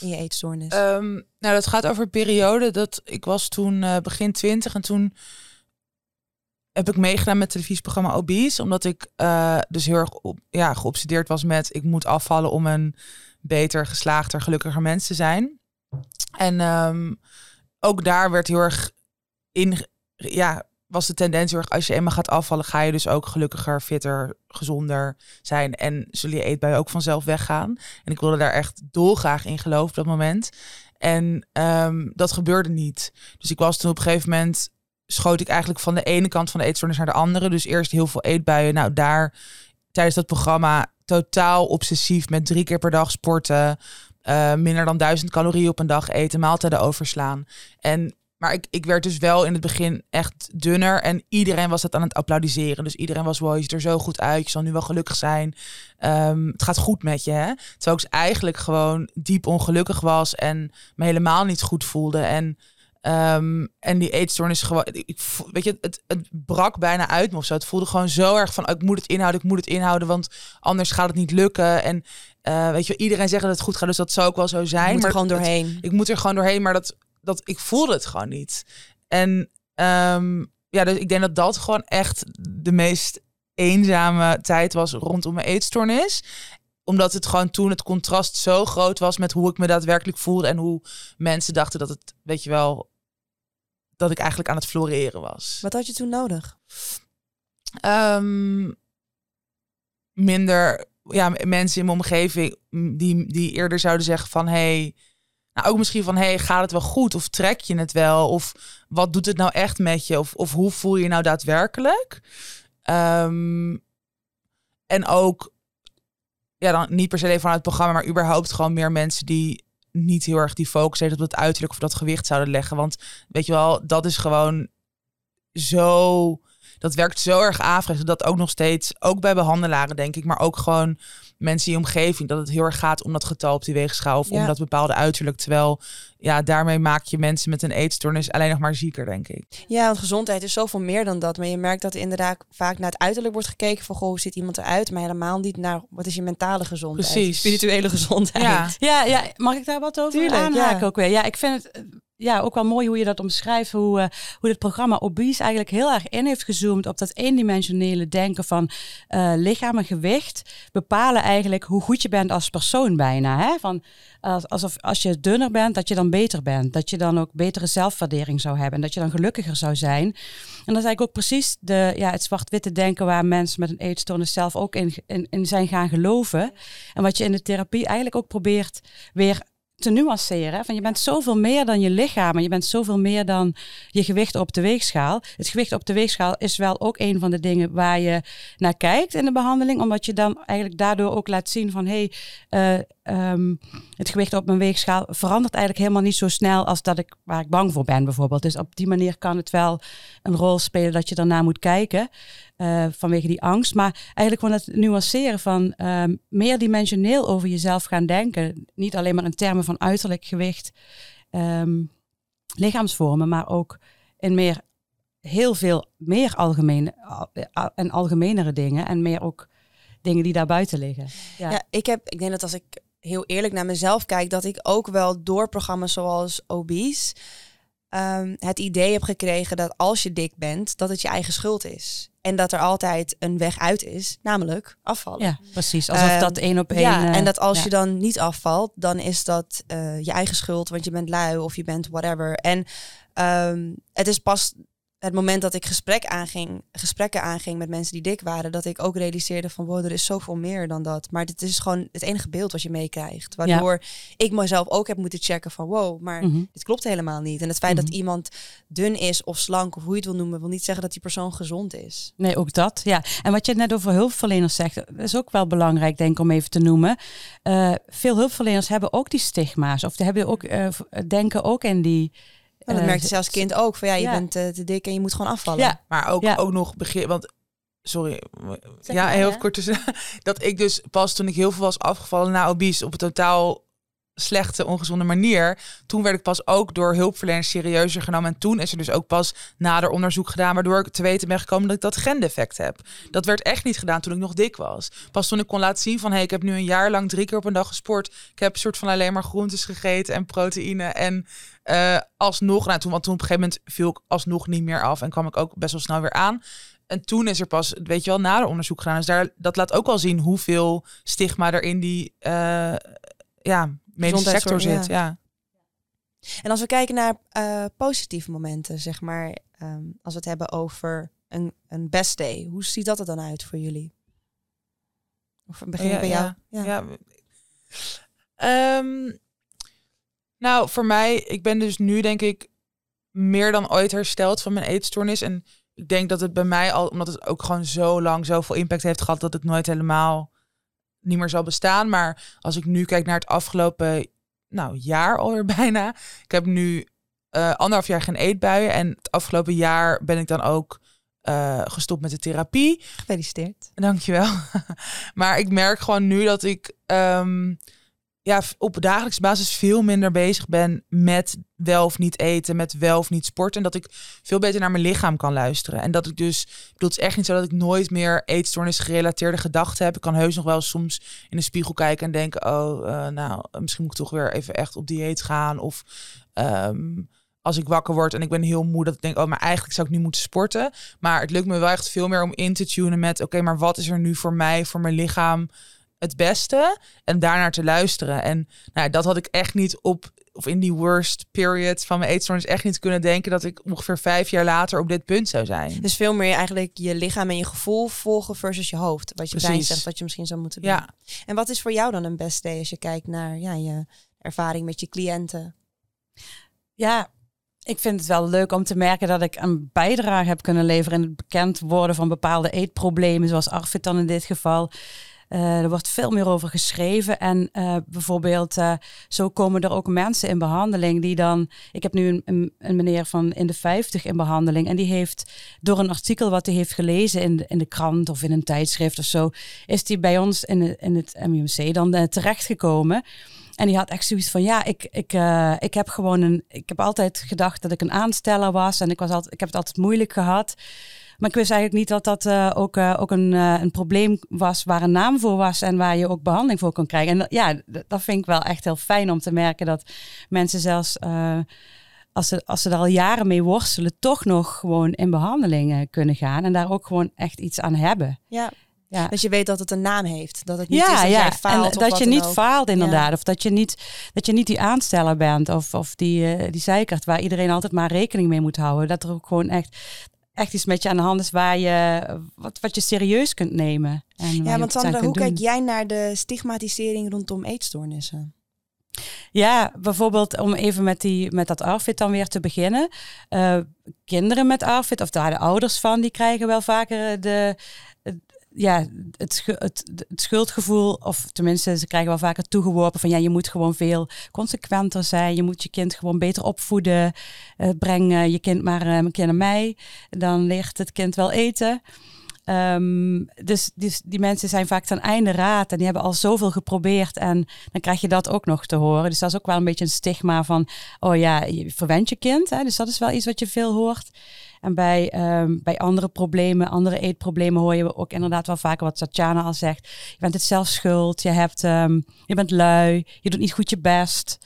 in je eetstoornis? Ehm, nou, dat gaat over een periode dat ik was toen eh, begin twintig en toen heb ik meegedaan met het televisieprogramma Obese, omdat ik eh, dus heel erg op, ja, geobsedeerd was met ik moet afvallen om een beter, geslaagder, gelukkiger mens te zijn. En ehm, ook daar werd heel erg in, ja, was de tendens heel als je eenmaal gaat afvallen, ga je dus ook gelukkiger, fitter, gezonder zijn. En zullen je eetbuien ook vanzelf weggaan. En ik wilde daar echt dolgraag in geloven op dat moment. En ehm, dat gebeurde niet. Dus ik was toen op een gegeven moment, schoot ik eigenlijk van de ene kant van de eetstoornis naar de andere. Dus eerst heel veel eetbuien. Nou, daar tijdens dat programma totaal obsessief met drie keer per dag sporten. Uh, minder dan duizend calorieën op een dag eten, maaltijden overslaan. En maar ik, ik werd dus wel in het begin echt dunner. En iedereen was het aan het applaudisseren. Dus iedereen was, wow, je ziet er zo goed uit. Je zal nu wel gelukkig zijn. Ehm, het gaat goed met je, hè? Terwijl ik eigenlijk gewoon diep ongelukkig was. En me helemaal niet goed voelde. En, um, en die eetstoornis gewoon... Ik, weet je, het, het brak bijna uit me of zo. Het voelde gewoon zo erg van, ik moet het inhouden, ik moet het inhouden. Want anders gaat het niet lukken. En uh, weet je, iedereen zegt dat het goed gaat. Dus dat zou ook wel zo zijn. Maar er gewoon doorheen. ik moet er gewoon doorheen, maar dat dat ik voelde het gewoon niet. En um, ja, dus ik denk dat dat gewoon echt de meest eenzame tijd was rondom mijn eetstoornis omdat het gewoon toen het contrast zo groot was met hoe ik me daadwerkelijk voelde en hoe mensen dachten dat het, weet je wel, dat ik eigenlijk aan het floreren was. Wat had je toen nodig? Um, minder, ja, mensen in mijn omgeving die, die eerder zouden zeggen van, hey, nou, ook misschien van, hey, gaat het wel goed? Of trek je het wel? Of wat doet het nou echt met je? Of, of hoe voel je je nou daadwerkelijk? Um, en ook, ja, dan niet per se vanuit het programma, maar überhaupt gewoon meer mensen die niet heel erg die focus heeft op dat uiterlijk of dat gewicht zouden leggen. Want weet je wel, dat is gewoon zo dat werkt zo erg averechts. Dat ook nog steeds, ook bij behandelaren denk ik, maar ook gewoon mensen in je omgeving, dat het heel erg gaat om dat getal op die weegschaal of om dat bepaalde uiterlijk. Terwijl, ja, daarmee maak je mensen met een eetstoornis alleen nog maar zieker, denk ik. Ja, want gezondheid is zoveel meer dan dat. Maar je merkt dat er inderdaad vaak naar het uiterlijk wordt gekeken van, goh, hoe ziet iemand eruit? Maar helemaal niet naar, wat is je mentale gezondheid? Precies. Spirituele gezondheid. Ja, ja, ja. mag ik daar wat over Tuurlijk, aanhaken ja. ook weer? Ja, ik vind het ja, ook wel mooi hoe je dat omschrijft. Hoe, uh, hoe het programma Obese eigenlijk heel erg in heeft gezoomd op dat eendimensionele denken van uh, lichaam en gewicht. Bepalen eigenlijk hoe goed je bent als persoon bijna. Hè? Van, alsof als je dunner bent, dat je dan beter bent. Dat je dan ook betere zelfwaardering zou hebben. En dat je dan gelukkiger zou zijn. En dat is eigenlijk ook precies de, ja, het zwart-witte denken waar mensen met een eetstoornis zelf ook in, in, in zijn gaan geloven. En wat je in de therapie eigenlijk ook probeert weer te nuanceren. Van je bent zoveel meer dan je lichaam en je bent zoveel meer dan je gewicht op de weegschaal. Het gewicht op de weegschaal is wel ook een van de dingen waar je naar kijkt in de behandeling, omdat je dan eigenlijk daardoor ook laat zien van hé, hey, uh, um, het gewicht op mijn weegschaal verandert eigenlijk helemaal niet zo snel als dat ik waar ik bang voor ben bijvoorbeeld. Dus op die manier kan het wel een rol spelen dat je daarna moet kijken uh, vanwege die angst. Maar eigenlijk gewoon het nuanceren van um, meerdimensioneel over jezelf gaan denken. Niet alleen maar in termen van uiterlijk gewicht, um, lichaamsvormen, maar ook in meer heel veel meer algemene en algemenere dingen en meer ook dingen die daar buiten liggen. Ja, ik heb, ik denk dat als ik heel eerlijk naar mezelf kijk, dat ik ook wel door programma's zoals Obese um, het idee heb gekregen dat als je dik bent, dat het je eigen schuld is. En dat er altijd een weg uit is, namelijk afvallen. Ja, precies. Alsof um, dat één op één. Ja, uh, en dat als ja. je dan niet afvalt, dan is dat uh, je eigen schuld, want je bent lui of je bent whatever. En um, het is pas het moment dat ik gesprek aanging, gesprekken aanging met mensen die dik waren, dat ik ook realiseerde van wow, er is zoveel meer dan dat. Maar dit is gewoon het enige beeld wat je meekrijgt. Waardoor ja. ik mezelf ook heb moeten checken van wow, maar mm -hmm. dit klopt helemaal niet. En het feit mm -hmm. dat iemand dun is of slank of hoe je het wil noemen, wil niet zeggen dat die persoon gezond is. Nee, ook dat. Ja. En wat je net over hulpverleners zegt, is ook wel belangrijk, denk ik, om even te noemen. Uh, veel hulpverleners hebben ook die stigma's. Of die hebben ook uh, denken ook in die en dat merkte je als kind ook. Van ja, je ja. bent uh, te dik en je moet gewoon afvallen. Ja, maar ook, ja. ook nog begin. Want sorry, zeg ja, heel kort tussen. dat ik dus pas toen ik heel veel was afgevallen na obese op een totaal slechte, ongezonde manier. Toen werd ik pas ook door hulpverleners serieuzer genomen. En toen is er dus ook pas nader onderzoek gedaan, waardoor ik te weten ben gekomen dat ik dat gendefect heb. Dat werd echt niet gedaan toen ik nog dik was. Pas toen ik kon laten zien van, hey, ik heb nu een jaar lang drie keer op een dag gesport. Ik heb een soort van alleen maar groentes gegeten en proteïne. En uh, alsnog, nou, toen, want toen op een gegeven moment viel ik alsnog niet meer af en kwam ik ook best wel snel weer aan. En toen is er pas, weet je wel, nader onderzoek gedaan. Dus daar, dat laat ook al zien hoeveel stigma er in die uh, ja, medische sector zit. Ja. En als we kijken naar uh, positieve momenten, zeg maar, um, als we het hebben over een, een best day, hoe ziet dat er dan uit voor jullie? Of begin ja, bij jou? Ja. ja. Um, nou, voor mij, ik ben dus nu denk ik meer dan ooit hersteld van mijn eetstoornis. En ik denk dat het bij mij al, omdat het ook gewoon zo lang zoveel impact heeft gehad, dat het nooit helemaal niet meer zal bestaan. Maar als ik nu kijk naar het afgelopen nou, jaar alweer bijna. Ik heb nu uh, anderhalf jaar geen eetbuien. En het afgelopen jaar ben ik dan ook uh, gestopt met de therapie. Gefeliciteerd. Dankjewel. maar ik merk gewoon nu dat ik um, ja, op dagelijkse basis veel minder bezig ben met wel of niet eten, met wel of niet sporten. En dat ik veel beter naar mijn lichaam kan luisteren. En dat ik dus, ik bedoel, het is echt niet zo dat ik nooit meer eetstoornis gerelateerde gedachten heb. Ik kan heus nog wel soms in de spiegel kijken en denken, oh, uh, nou, misschien moet ik toch weer even echt op dieet gaan. Of um, als ik wakker word en ik ben heel moe, dat ik denk, oh, maar eigenlijk zou ik nu moeten sporten. Maar het lukt me wel echt veel meer om in te tunen met, oké, maar wat is er nu voor mij, voor mijn lichaam? Het beste en daarnaar te luisteren. En nou, dat had ik echt niet op, of in die worst period van mijn eetstoornis echt niet kunnen denken dat ik ongeveer vijf jaar later op dit punt zou zijn. Dus veel meer eigenlijk je lichaam en je gevoel volgen versus je hoofd. Wat je Precies. zegt, wat je misschien zou moeten doen. Ja. En wat is voor jou dan een best day als je kijkt naar ja, je ervaring met je cliënten? Ja, ik vind het wel leuk om te merken dat ik een bijdrage heb kunnen leveren in het bekend worden van bepaalde eetproblemen, zoals Arfit dan in dit geval. Uh, er wordt veel meer over geschreven. En uh, bijvoorbeeld, uh, zo komen er ook mensen in behandeling die dan. Ik heb nu een, een, meneer van in de 50 in behandeling. En die heeft door een artikel wat hij heeft gelezen in de, in de krant of in een tijdschrift of zo. Is die bij ons in, in het MUMC dan terechtgekomen. En die had echt zoiets van, ja, ik, ik, ik heb gewoon een, ik heb altijd gedacht dat ik een aansteller was en ik, was altijd, ik heb het altijd moeilijk gehad. Maar ik wist eigenlijk niet dat dat uh, ook, uh, ook een, uh, een probleem was waar een naam voor was en waar je ook behandeling voor kon krijgen. En ja, dat vind ik wel echt heel fijn om te merken dat mensen zelfs als ze, als ze er al jaren mee worstelen, toch nog gewoon in behandeling kunnen gaan en daar ook gewoon echt iets aan hebben. Ja. Ja. Dus je weet dat het een naam heeft. Dat het niet ja, is dat ja. jij faalt. En dat je niet faalt inderdaad. Of dat je niet, dat je niet die aansteller bent. Of, of die, uh, die zeikert waar iedereen altijd maar rekening mee moet houden. Dat er ook gewoon echt echt iets met je aan de hand is waar je wat, wat je serieus kunt nemen. En ja, want Sandra, hoe kijk jij naar de stigmatisering rondom eetstoornissen? Ja, bijvoorbeeld om even met, die, met dat ARFID dan weer te beginnen. Uh, kinderen met ARFID, of daar de ouders van, die krijgen wel vaker de, ja, het, het, het, schuldgevoel, of tenminste, ze krijgen wel vaker toegeworpen van ja, je moet gewoon veel consequenter zijn. Je moet je kind gewoon beter opvoeden. Uh, breng je kind maar uh, een keer naar mij. Dan leert het kind wel eten. Um, dus, dus die mensen zijn vaak ten einde raad en die hebben al zoveel geprobeerd en dan krijg je dat ook nog te horen. Dus dat is ook wel een beetje een stigma van, oh ja, je verwent je kind. Hè? Dus dat is wel iets wat je veel hoort. En bij, um, bij andere problemen, andere eetproblemen hoor je ook inderdaad wel vaker wat Tatjana al zegt. Je bent het zelf schuld, je, hebt, um, je bent lui, je doet niet goed je best.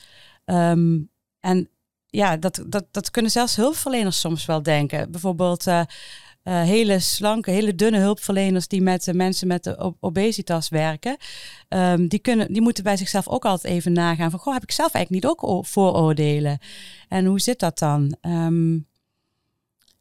En ja, dat, dat, dat kunnen zelfs hulpverleners soms wel denken. Bijvoorbeeld uh, uh, hele slanke, hele dunne hulpverleners die met uh, mensen met de obesitas werken. Um, die, kunnen, die moeten bij zichzelf ook altijd even nagaan van, goh, heb ik zelf eigenlijk niet ook vooroordelen? En hoe zit dat dan? Um,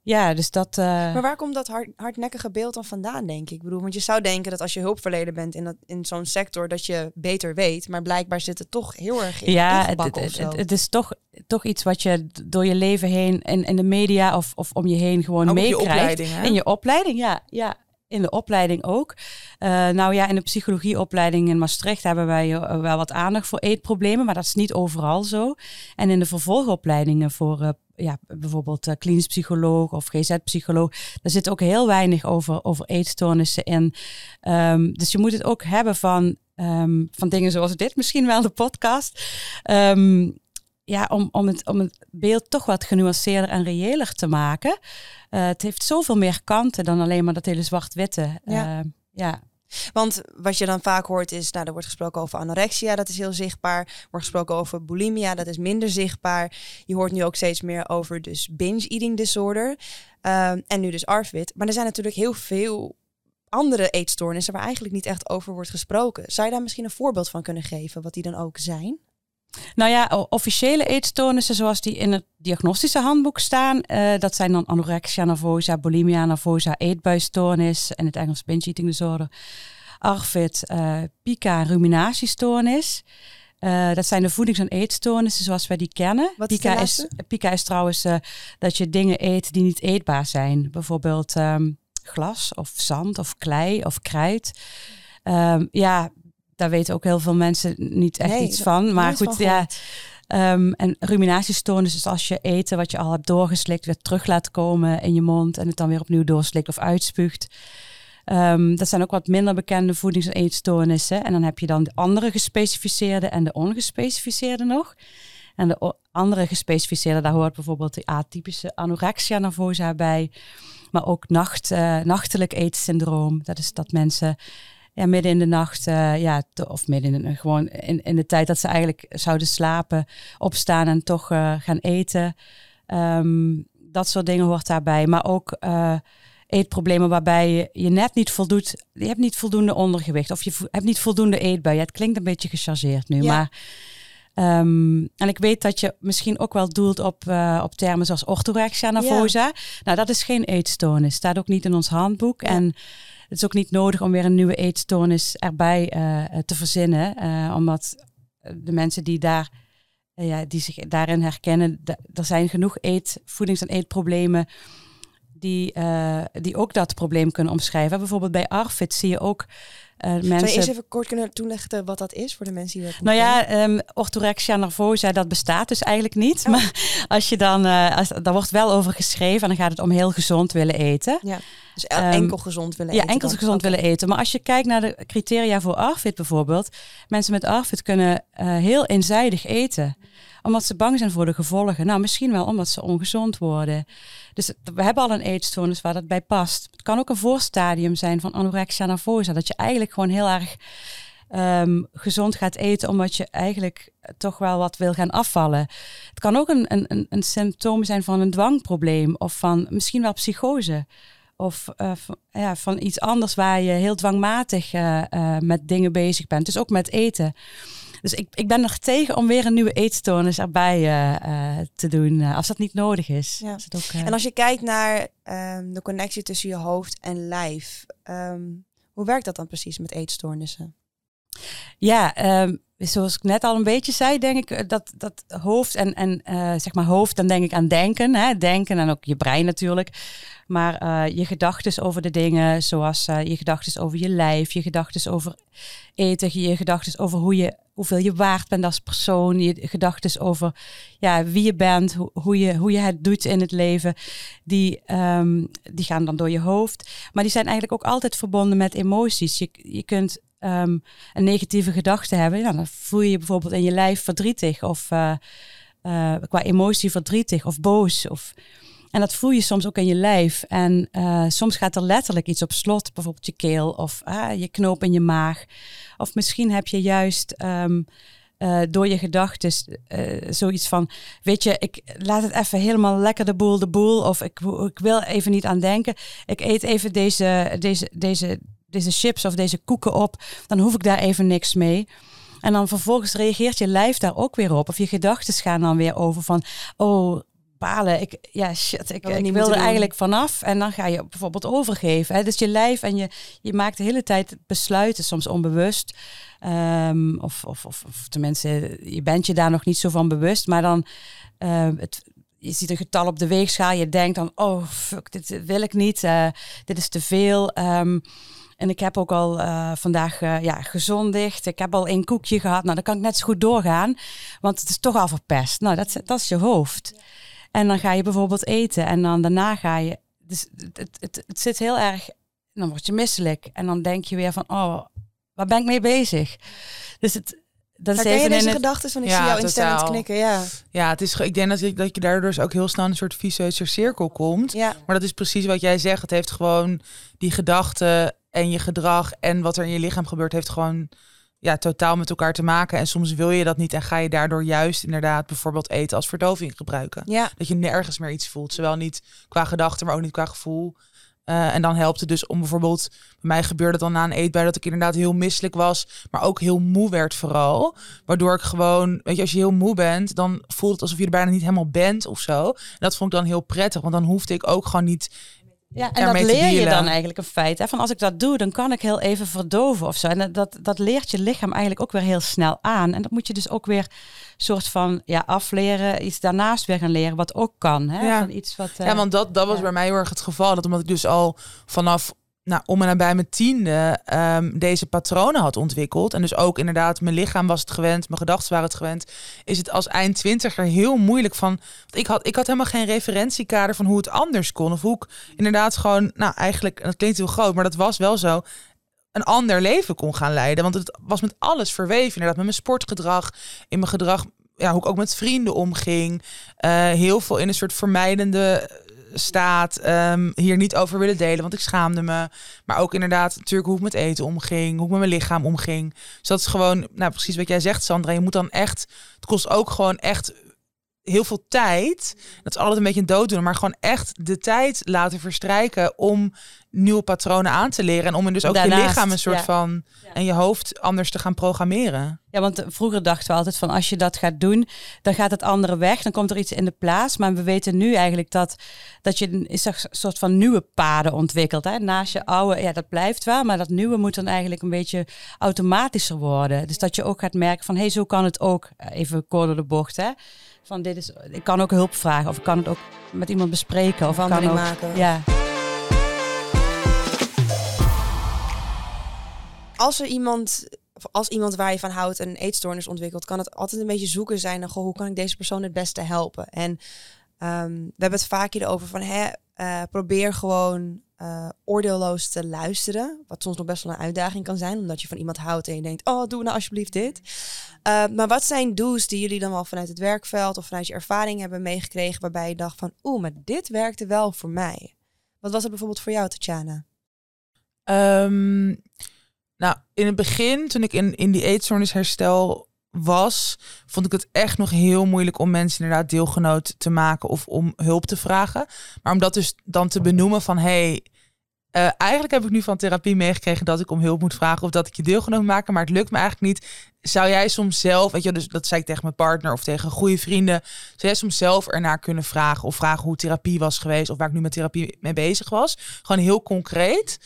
ja, dus dat. Uh... Maar waar komt dat hard, hardnekkige beeld dan vandaan, denk ik? ik? bedoel, want je zou denken dat als je hulpverlener bent in, dat, in zo'n sector, dat je beter weet. Maar blijkbaar zit het toch heel erg in. Ja, het, het, het, is toch, toch iets wat je door je leven heen in, in de media of, of om je heen gewoon meekrijgt. In je opleiding, ja. ja in de opleiding ook. Uh, nou ja, in de psychologieopleiding in Maastricht hebben wij uh, wel wat aandacht voor eetproblemen, maar dat is niet overal zo. En in de vervolgopleidingen voor ja, bijvoorbeeld klinisch psycholoog of GZ-psycholoog, daar zit ook heel weinig over, over eetstoornissen in. Um, dus je moet het ook hebben van ehm, van dingen zoals dit, misschien wel de podcast. Ehm, ja, om, om, het, om het beeld toch wat genuanceerder en reëler te maken. Uh, het heeft zoveel meer kanten dan alleen maar dat hele zwart-witte. Ja. Uh, ja. Want wat je dan vaak hoort is, nou, er wordt gesproken over anorexia, dat is heel zichtbaar. Er wordt gesproken over bulimia, dat is minder zichtbaar. Je hoort nu ook steeds meer over dus binge-eating disorder. Um, en nu dus ARFID. Maar er zijn natuurlijk heel veel andere eetstoornissen waar eigenlijk niet echt over wordt gesproken. Zou je daar misschien een voorbeeld van kunnen geven, wat die dan ook zijn? Nou ja, officiële eetstoornissen zoals die in het diagnostische handboek staan, uh, dat zijn dan anorexia nervosa, bulimia nervosa, eetbuisstoornis en het Engels binge eating disorder, ARFID, uh, pica, ruminatiestoornis. Uh, dat zijn de voedings- en eetstoornissen zoals wij die kennen. Wat pica, is, is, pica is trouwens dat je dingen eet die niet eetbaar zijn. Bijvoorbeeld um, glas of zand of klei of kruid. Um, ja, daar weten ook heel veel mensen niet echt Nee, iets van. Maar goed, van ja. Ehm, en ruminatiestoornis is als je eten wat je al hebt doorgeslikt weer terug laat komen in je mond en het dan weer opnieuw doorslikt of uitspuugt. Ehm, dat zijn ook wat minder bekende voedings- en eetstoornissen. En dan heb je dan de andere gespecificeerde en de ongespecificeerde nog. En de andere gespecificeerde, daar hoort bijvoorbeeld de atypische anorexia nervosa bij. Maar ook nacht, eh, nachtelijk eetsyndroom. Dat is dat mensen ja, midden in de nacht, eh, ja, of midden in de, gewoon in, in de tijd dat ze eigenlijk zouden slapen, opstaan en toch eh, gaan eten. Ehm, dat soort dingen hoort daarbij. Maar ook eh, eetproblemen waarbij je, je net niet voldoet. Je hebt niet voldoende ondergewicht of je hebt niet voldoende eetbui. Ja, het klinkt een beetje gechargeerd nu, Ja. maar... ehm, en ik weet dat je misschien ook wel doelt op, op termen zoals orthorexia nervosa. Nou, dat is geen eetstoornis. Staat ook niet in ons handboek. Ja. En het is ook niet nodig om weer een nieuwe eetstoornis erbij eh, te verzinnen. eh, omdat de mensen die, daar, eh, ja, die zich daarin herkennen, er zijn genoeg eet, voedings- en eetproblemen die, eh, die ook dat probleem kunnen omschrijven. Bijvoorbeeld bij ARFID zie je ook eh, Zou je mensen... eerst even kort kunnen toelichten wat dat is voor de mensen die dat Nou ja, ehm, orthorexia nervosa, dat bestaat dus eigenlijk niet. Oh. Maar als je dan, als, daar wordt wel over geschreven en dan gaat het om heel gezond willen eten. Ja, dus Ehm, enkel gezond willen Ja, eten. enkel dan. gezond willen eten. Maar als je kijkt naar de criteria voor ARFID bijvoorbeeld, mensen met ARFID kunnen eh, heel eenzijdig eten omdat ze bang zijn voor de gevolgen. Nou, misschien wel omdat ze ongezond worden. Dus we hebben al een eetstoornis waar dat bij past. Het kan ook een voorstadium zijn van anorexia nervosa. Dat je eigenlijk gewoon heel erg ehm, gezond gaat eten omdat je eigenlijk toch wel wat wil gaan afvallen. Het kan ook een, een, een, een symptoom zijn van een dwangprobleem of van misschien wel psychose. Of eh, van, ja, van iets anders waar je heel dwangmatig eh, eh, met dingen bezig bent. Dus ook met eten. Dus ik, ik ben er tegen om weer een nieuwe eetstoornis erbij eh, eh, te doen. eh, als dat niet nodig is. Ja. Is het ook, En als je kijkt naar ehm, de connectie tussen je hoofd en lijf, ehm, hoe werkt dat dan precies met eetstoornissen? Ja, ehm, zoals ik net al een beetje zei, denk ik eh, dat, dat hoofd en, en eh, zeg maar hoofd, dan denk ik aan denken. Hè? Denken en ook je brein natuurlijk. Maar eh, je gedachten over de dingen, zoals je gedachten over je lijf, je gedachten over eten, je gedachten over hoe je, hoeveel je waard bent als persoon, je gedachten over ja, wie je bent, hoe, je, hoe je het doet in het leven, die, ehm, die gaan dan door je hoofd. Maar die zijn eigenlijk ook altijd verbonden met emoties. Je, je kunt ehm, een negatieve gedachte hebben, ja, dan voel je je bijvoorbeeld in je lijf verdrietig of eh, eh, qua emotie verdrietig of boos. Of, en dat voel je soms ook in je lijf. En eh, soms gaat er letterlijk iets op slot, bijvoorbeeld je keel of ah, je knoop in je maag. Of misschien heb je juist ehm, eh, door je gedachten zoiets van, weet je, ik laat het even helemaal lekker de boel de boel. Of ik, ik wil even niet aan denken. Ik eet even deze, deze, deze, deze chips of deze koeken op. Dan hoef ik daar even niks mee. En dan vervolgens reageert je lijf daar ook weer op. Of je gedachten gaan dan weer over van, oh, balen. Ik, ja, shit, ik, ik wil er eigenlijk vanaf. En dan ga je bijvoorbeeld overgeven. Hè? Dus je lijf en je, je maakt de hele tijd besluiten, soms onbewust. Ehm, of, of, of, of tenminste, je bent je daar nog niet zo van bewust. Maar dan, eh, het, je ziet een getal op de weegschaal. Je denkt dan, oh fuck, dit wil ik niet. eh, dit is te veel. Ehm, en ik heb ook al eh, vandaag eh, ja, gezondigd. Ik heb al één koekje gehad. Nou, dan kan ik net zo goed doorgaan. Want het is toch al verpest. Nou, dat, is- dat is je hoofd. En dan ga je bijvoorbeeld eten. En dan daarna ga je... Dus het, het, het, het zit heel erg... Dan word je misselijk. En dan denk je weer van... Oh, waar ben ik mee bezig? Dus het, dat is je even deze gedachten van ik Ja, zie jou instemmend knikken? Ja. Ja, het is, ik denk dat je, dat je daardoor dus ook heel snel in een soort visueuze cirkel komt. ja. Maar dat is precies wat jij zegt. Het heeft gewoon die gedachten en je gedrag en wat er in je lichaam gebeurt, heeft gewoon ja, totaal met elkaar te maken. En soms wil je dat niet en ga je daardoor juist inderdaad bijvoorbeeld eten als verdoving gebruiken. Ja. Dat je nergens meer iets voelt. Zowel niet qua gedachten, maar ook niet qua gevoel. Eh, en dan helpt het dus om bijvoorbeeld, bij mij gebeurde het dan na een eetbui dat ik inderdaad heel misselijk was, maar ook heel moe werd vooral. Waardoor ik gewoon, weet je, als je heel moe bent, dan voelt het alsof je er bijna niet helemaal bent of zo. En dat vond ik dan heel prettig, want dan hoefde ik ook gewoon niet Ja, en dat leer je dan eigenlijk een feit. Hè? Van als ik dat doe, dan kan ik heel even verdoven of zo. En dat- dat, leert je lichaam eigenlijk ook weer heel snel aan. En dat moet je dus ook weer soort van ja, afleren, iets daarnaast weer gaan leren, wat ook kan. Hè? Ja. Van iets wat, eh, Ja, want dat, dat was ja. bij mij heel erg het geval. Dat omdat ik dus al vanaf nou, om en nabij mijn tiende ehm, deze patronen had ontwikkeld. En dus ook inderdaad, mijn lichaam was het gewend, mijn gedachten waren het gewend. Is het als eind twintiger heel moeilijk van. Want ik had, ik had helemaal geen referentiekader van hoe het anders kon. Of hoe ik inderdaad gewoon, nou eigenlijk, en dat klinkt heel groot, maar dat was wel zo. Een ander leven kon gaan leiden. Want het was met alles verweven. Inderdaad, met mijn sportgedrag, in mijn gedrag ja, hoe ik ook met vrienden omging. Eh, heel veel in een soort vermijdende staat. ehm, hier niet over willen delen, want ik schaamde me. Maar ook inderdaad natuurlijk hoe ik met eten omging. Hoe ik met mijn lichaam omging. Dus dat is gewoon, nou precies wat jij zegt Sandra. Je moet dan echt, het kost ook gewoon echt heel veel tijd. Dat is altijd een beetje een dooddoener. Maar gewoon echt de tijd laten verstrijken om nieuwe patronen aan te leren. En om dus ook je lichaam een soort ja. van... en je hoofd anders te gaan programmeren. Ja, want vroeger dachten we altijd van als je dat gaat doen, dan gaat het andere weg, dan komt er iets in de plaats. Maar we weten nu eigenlijk dat, dat je een, soort van nieuwe paden ontwikkelt. Hè? Naast je oude, ja, dat blijft wel, maar dat nieuwe moet dan eigenlijk een beetje automatischer worden. Dus dat je ook gaat merken van hé, hey, zo kan het ook. Eh, Even kort door de bocht, hè? Van dit is, ik kan ook hulp vragen of ik kan het ook met iemand bespreken. Of kan ook, maken. Ja. Als er iemand, of als iemand waar je van houdt een eetstoornis ontwikkelt, kan het altijd een beetje zoeken zijn naar goh, hoe kan ik deze persoon het beste helpen. En ehm, we hebben het vaak hierover van hè, eh, probeer gewoon eh, oordeelloos te luisteren. Wat soms nog best wel een uitdaging kan zijn, omdat je van iemand houdt en je denkt, oh doe nou alsjeblieft dit. Uh, maar wat zijn do's die jullie dan wel vanuit het werkveld of vanuit je ervaring hebben meegekregen, waarbij je dacht van, oeh, maar dit werkte wel voor mij. Wat was het bijvoorbeeld voor jou, Tatjana? Um, nou, in het begin, toen ik in, in die eetstoornisherstel was, vond ik het echt nog heel moeilijk om mensen inderdaad deelgenoot te maken of om hulp te vragen. Maar om dat dus dan te benoemen van, hey, uh, eigenlijk heb ik nu van therapie meegekregen dat ik om hulp moet vragen of dat ik je deelgenoot moet maken, maar het lukt me eigenlijk niet. Zou jij soms zelf, weet je, dus dat zei ik tegen mijn partner of tegen goede vrienden, zou jij soms zelf ernaar kunnen vragen of vragen hoe therapie was geweest of waar ik nu met therapie mee bezig was? Gewoon heel concreet.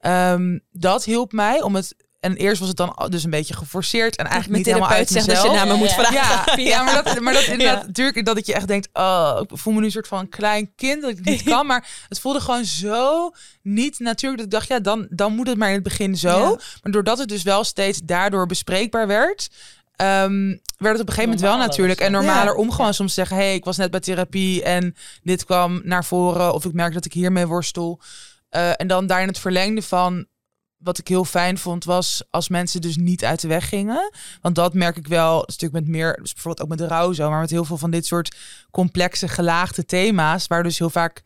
Um, dat hielp mij om het en eerst was het dan dus een beetje geforceerd en eigenlijk niet helemaal uit mezelf. dat je naar me moet vragen. Ja, ja, maar dat, maar dat inderdaad, ja. natuurlijk dat je echt denkt, oh, ik voel me nu een soort van een klein kind dat ik het niet kan, maar het voelde gewoon zo niet natuurlijk dat ik dacht, ja, dan, dan moet het maar in het begin zo. Ja. Maar doordat het dus wel steeds daardoor bespreekbaar werd, Um, werd het op een gegeven moment wel natuurlijk en normaler ja. om gewoon soms te zeggen, hey, ik was net bij therapie en dit kwam naar voren of ik merk dat ik hiermee worstel. Uh, en dan daar in het verlengde van wat ik heel fijn vond, was als mensen dus niet uit de weg gingen. Want dat merk ik wel, een stuk met meer, dus bijvoorbeeld ook met de rouw zo, maar met heel veel van dit soort complexe, gelaagde thema's, waar dus heel vaak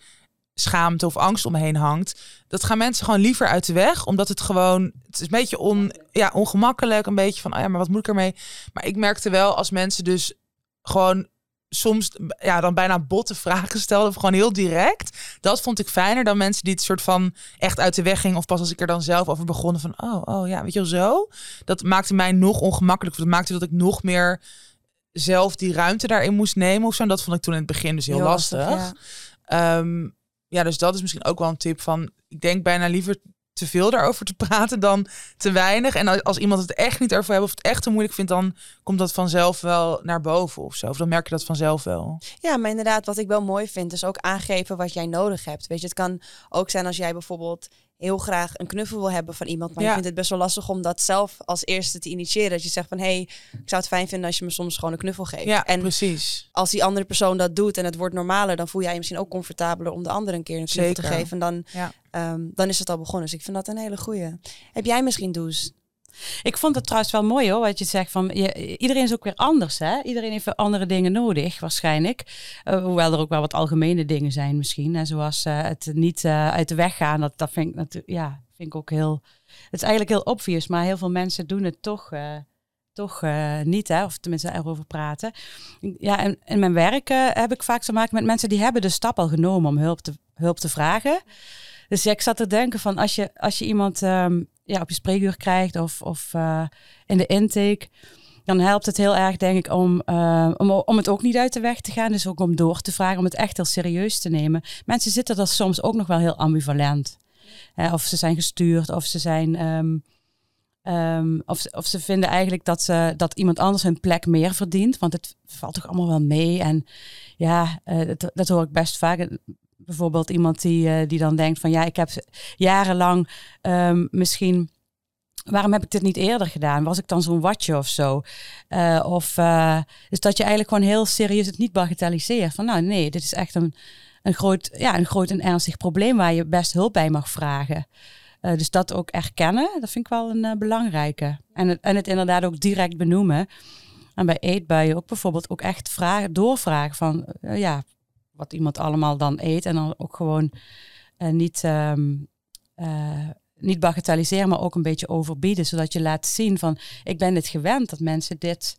schaamte of angst omheen hangt. Dat gaan mensen gewoon liever uit de weg, omdat het gewoon, het is een beetje on, ja, ongemakkelijk, een beetje van, oh ja, maar wat moet ik ermee? Maar ik merkte wel als mensen dus gewoon soms ja, dan bijna botte vragen stelden of gewoon heel direct. Dat vond ik fijner dan mensen die het soort van echt uit de weg gingen of pas als ik er dan zelf over begonnen van oh, oh ja, weet je wel zo. Dat maakte mij nog ongemakkelijk. Dat maakte dat ik nog meer zelf die ruimte daarin moest nemen of zo. En dat vond ik toen in het begin dus heel, heel lastig. lastig ja. Um, ja, dus dat is misschien ook wel een tip van ik denk bijna liever te veel daarover te praten dan te weinig. En als iemand het echt niet over heeft of het echt te moeilijk vindt, dan komt dat vanzelf wel naar boven of zo. Of dan merk je dat vanzelf wel. Ja, maar inderdaad, wat ik wel mooi vind, is ook aangeven wat jij nodig hebt. Weet je, het kan ook zijn als jij bijvoorbeeld heel graag een knuffel wil hebben van iemand, maar ja. je vindt het best wel lastig om dat zelf als eerste te initiëren. Dat je zegt van, hé, hey, ik zou het fijn vinden als je me soms gewoon een knuffel geeft. Ja, en precies. als die andere persoon dat doet en het wordt normaler, dan voel jij je misschien ook comfortabeler om de andere een keer een knuffel Zeker. te geven. En dan, ja. um, dan is het al begonnen. Dus ik vind dat een hele goeie. Heb jij misschien do's? Ik vond het trouwens wel mooi hoor, wat je zegt van iedereen is ook weer anders hè. Iedereen heeft andere dingen nodig waarschijnlijk. Uh, hoewel er ook wel wat algemene dingen zijn misschien. Zoals uh, het niet uh, uit de weg gaan, dat, dat vind ik ja, vind ik ook heel, het is eigenlijk heel obvious, maar heel veel mensen doen het toch toch niet, hè? of tenminste erover praten. Ja, en in mijn werk heb ik vaak te maken met mensen die hebben de stap al genomen om hulp te, hulp te vragen. Dus ik zat te denken van als je, als je iemand um, ja, op je spreekuur krijgt of, of uh, in de intake, dan helpt het heel erg, denk ik, om, om, om het ook niet uit de weg te gaan. Dus ook om door te vragen, om het echt heel serieus te nemen. Mensen zitten dat soms ook nog wel heel ambivalent. Hè? Of ze zijn gestuurd, of ze zijn... Um, Um, of, of ze vinden eigenlijk dat, ze, dat iemand anders hun plek meer verdient. Want het valt toch allemaal wel mee. En ja, uh, dat, dat, hoor ik best vaak. Bijvoorbeeld iemand die, uh, die dan denkt van ja, ik heb jarenlang um, misschien. Waarom heb ik dit niet eerder gedaan? Was ik dan zo'n watje of zo? Uh, of dus dat je eigenlijk gewoon heel serieus het niet bagatelliseert. Van nou nee, dit is echt een, een, groot, ja, een groot en ernstig probleem waar je best hulp bij mag vragen. Uh, dus dat ook erkennen, dat vind ik wel een uh, belangrijke. En het, en het inderdaad ook direct benoemen. En bij eetbuien ook bijvoorbeeld ook echt vragen, doorvragen van uh, ja, wat iemand allemaal dan eet. En dan ook gewoon niet, um, niet bagatelliseren, maar ook een beetje overbieden. Zodat je laat zien van ik ben dit gewend dat mensen dit,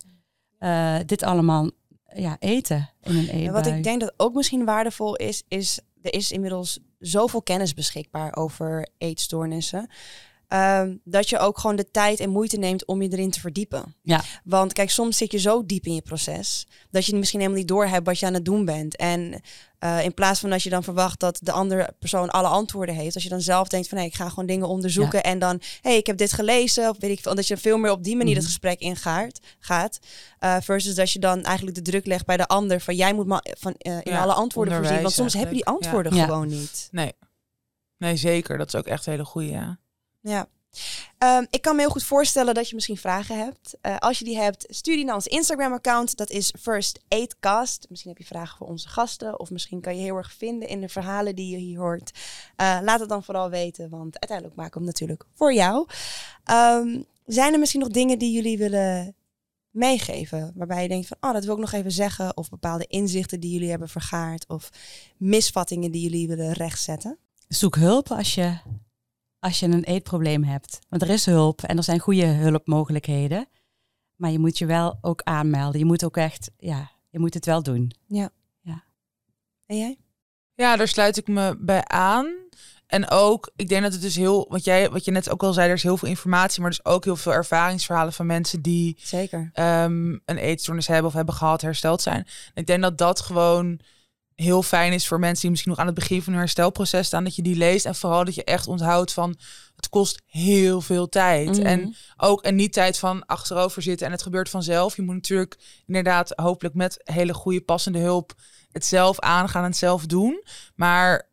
dit allemaal ja, eten in een eetbui. En wat ik denk dat ook misschien waardevol is, is er is inmiddels zoveel kennis beschikbaar over eetstoornissen. Um, dat je ook gewoon de tijd en moeite neemt om je erin te verdiepen. Ja. Want kijk, soms zit je zo diep in je proces dat je misschien helemaal niet doorhebt wat je aan het doen bent. En uh, in plaats van dat je dan verwacht dat de andere persoon alle antwoorden heeft, als je dan zelf denkt van hé, hey, ik ga gewoon dingen onderzoeken ja. en dan hé, hey, ik heb dit gelezen of weet ik veel, dat je veel meer op die manier mm -hmm. het gesprek ingaat, gaat, uh, versus dat je dan eigenlijk de druk legt bij de ander van jij moet maar van uh, in ja, alle antwoorden voorzien, want soms heb je die antwoorden ja. gewoon niet. Nee. Nee, zeker. Dat is ook echt een hele goede, ja. Ja. Um, ik kan me heel goed voorstellen dat je misschien vragen hebt. Uh, als je die hebt, stuur die naar ons Instagram-account. Dat is First Aid Cast. Misschien heb je vragen voor onze gasten. Of misschien kan je heel erg vinden in de verhalen die je hier hoort. Uh, laat het dan vooral weten, want uiteindelijk maken we hem natuurlijk voor jou. Um, zijn er misschien nog dingen die jullie willen meegeven? Waarbij je denkt van, oh, dat wil ik nog even zeggen. Of bepaalde inzichten die jullie hebben vergaard. Of misvattingen die jullie willen rechtzetten. Zoek hulp als je als je een eetprobleem hebt. Want er is hulp en er zijn goede hulpmogelijkheden. Maar je moet je wel ook aanmelden. Je moet ook echt, ja, je moet het wel doen. Ja. ja. En jij? Ja, daar sluit ik me bij aan. En ook, ik denk dat het dus heel, wat jij, wat je net ook al zei, er is heel veel informatie, maar dus ook heel veel ervaringsverhalen van mensen die Zeker. Um, een eetstoornis hebben of hebben gehad, hersteld zijn. En ik denk dat dat gewoon heel fijn is voor mensen die misschien nog aan het begin van hun herstelproces staan, dat je die leest en vooral dat je echt onthoudt van het kost heel veel tijd. Mhm. En ook en niet tijd van achterover zitten en het gebeurt vanzelf. Je moet natuurlijk inderdaad hopelijk met hele goede passende hulp het zelf aangaan en het zelf doen. Maar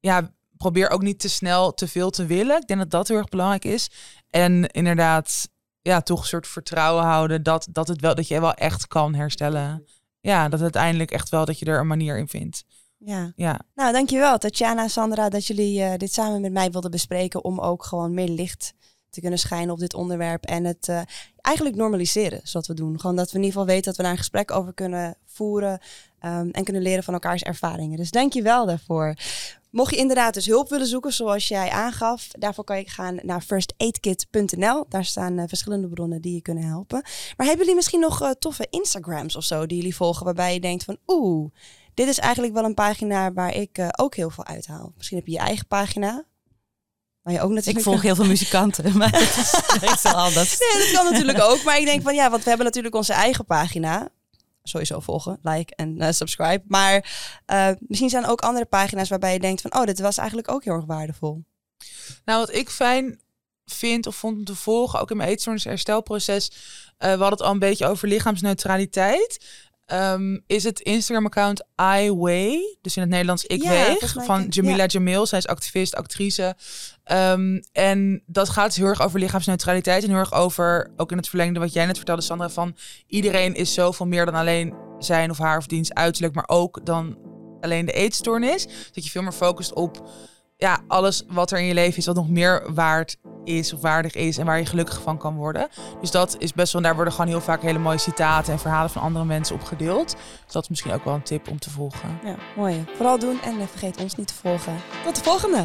ja, probeer ook niet te snel te veel te willen. Ik denk dat dat heel erg belangrijk is. En inderdaad, ja, toch een soort vertrouwen houden dat, dat, het wel, dat je wel echt kan herstellen ja, dat uiteindelijk echt wel dat je er een manier in vindt. Ja. ja. Nou, dankjewel Tatjana, Sandra, dat jullie uh, dit samen met mij wilden bespreken om ook gewoon meer licht te kunnen schijnen op dit onderwerp en het uh, eigenlijk normaliseren, zoals we doen. Gewoon dat we in ieder geval weten dat we daar een gesprek over kunnen voeren um, en kunnen leren van elkaars ervaringen. Dus dank je wel daarvoor. Mocht je inderdaad dus hulp willen zoeken, zoals jij aangaf, daarvoor kan je gaan naar firstaidkit.nl. Daar staan uh, verschillende bronnen die je kunnen helpen. Maar hebben jullie misschien nog uh, toffe Instagrams of zo die jullie volgen, waarbij je denkt van oeh, dit is eigenlijk wel een pagina waar ik uh, ook heel veel uithaal. Misschien heb je je eigen pagina. Maar je ook natuurlijk... Ik volg heel veel muzikanten, maar dat is meestal anders. Nee, dat kan natuurlijk ook. Maar ik denk van ja, want we hebben natuurlijk onze eigen pagina sowieso volgen, like en uh, subscribe. Maar uh, misschien zijn er ook andere pagina's waarbij je denkt van, oh, dit was eigenlijk ook heel erg waardevol. Nou, wat ik fijn vind of vond om te volgen, ook in mijn eetstoornis herstelproces, uh, we hadden het al een beetje over lichaamsneutraliteit. Um, is het Instagram-account I Weigh, dus in het Nederlands Ik ja, Weeg, van Jamila ja. Jamil. Zij is activist, actrice. Um, en dat gaat dus heel erg over lichaamsneutraliteit en heel erg over, ook in het verlengde wat jij net vertelde, Sandra, van iedereen is zoveel meer dan alleen zijn of haar of diens uiterlijk, maar ook dan alleen de eetstoornis. Dat je veel meer focust op ja, alles wat er in je leven is, wat nog meer waard is of waardig is en waar je gelukkig van kan worden. Dus dat is best wel, daar worden gewoon heel vaak hele mooie citaten en verhalen van andere mensen op gedeeld. Dus dat is misschien ook wel een tip om te volgen. Ja, mooi. Vooral doen en eh, vergeet ons niet te volgen. Tot de volgende!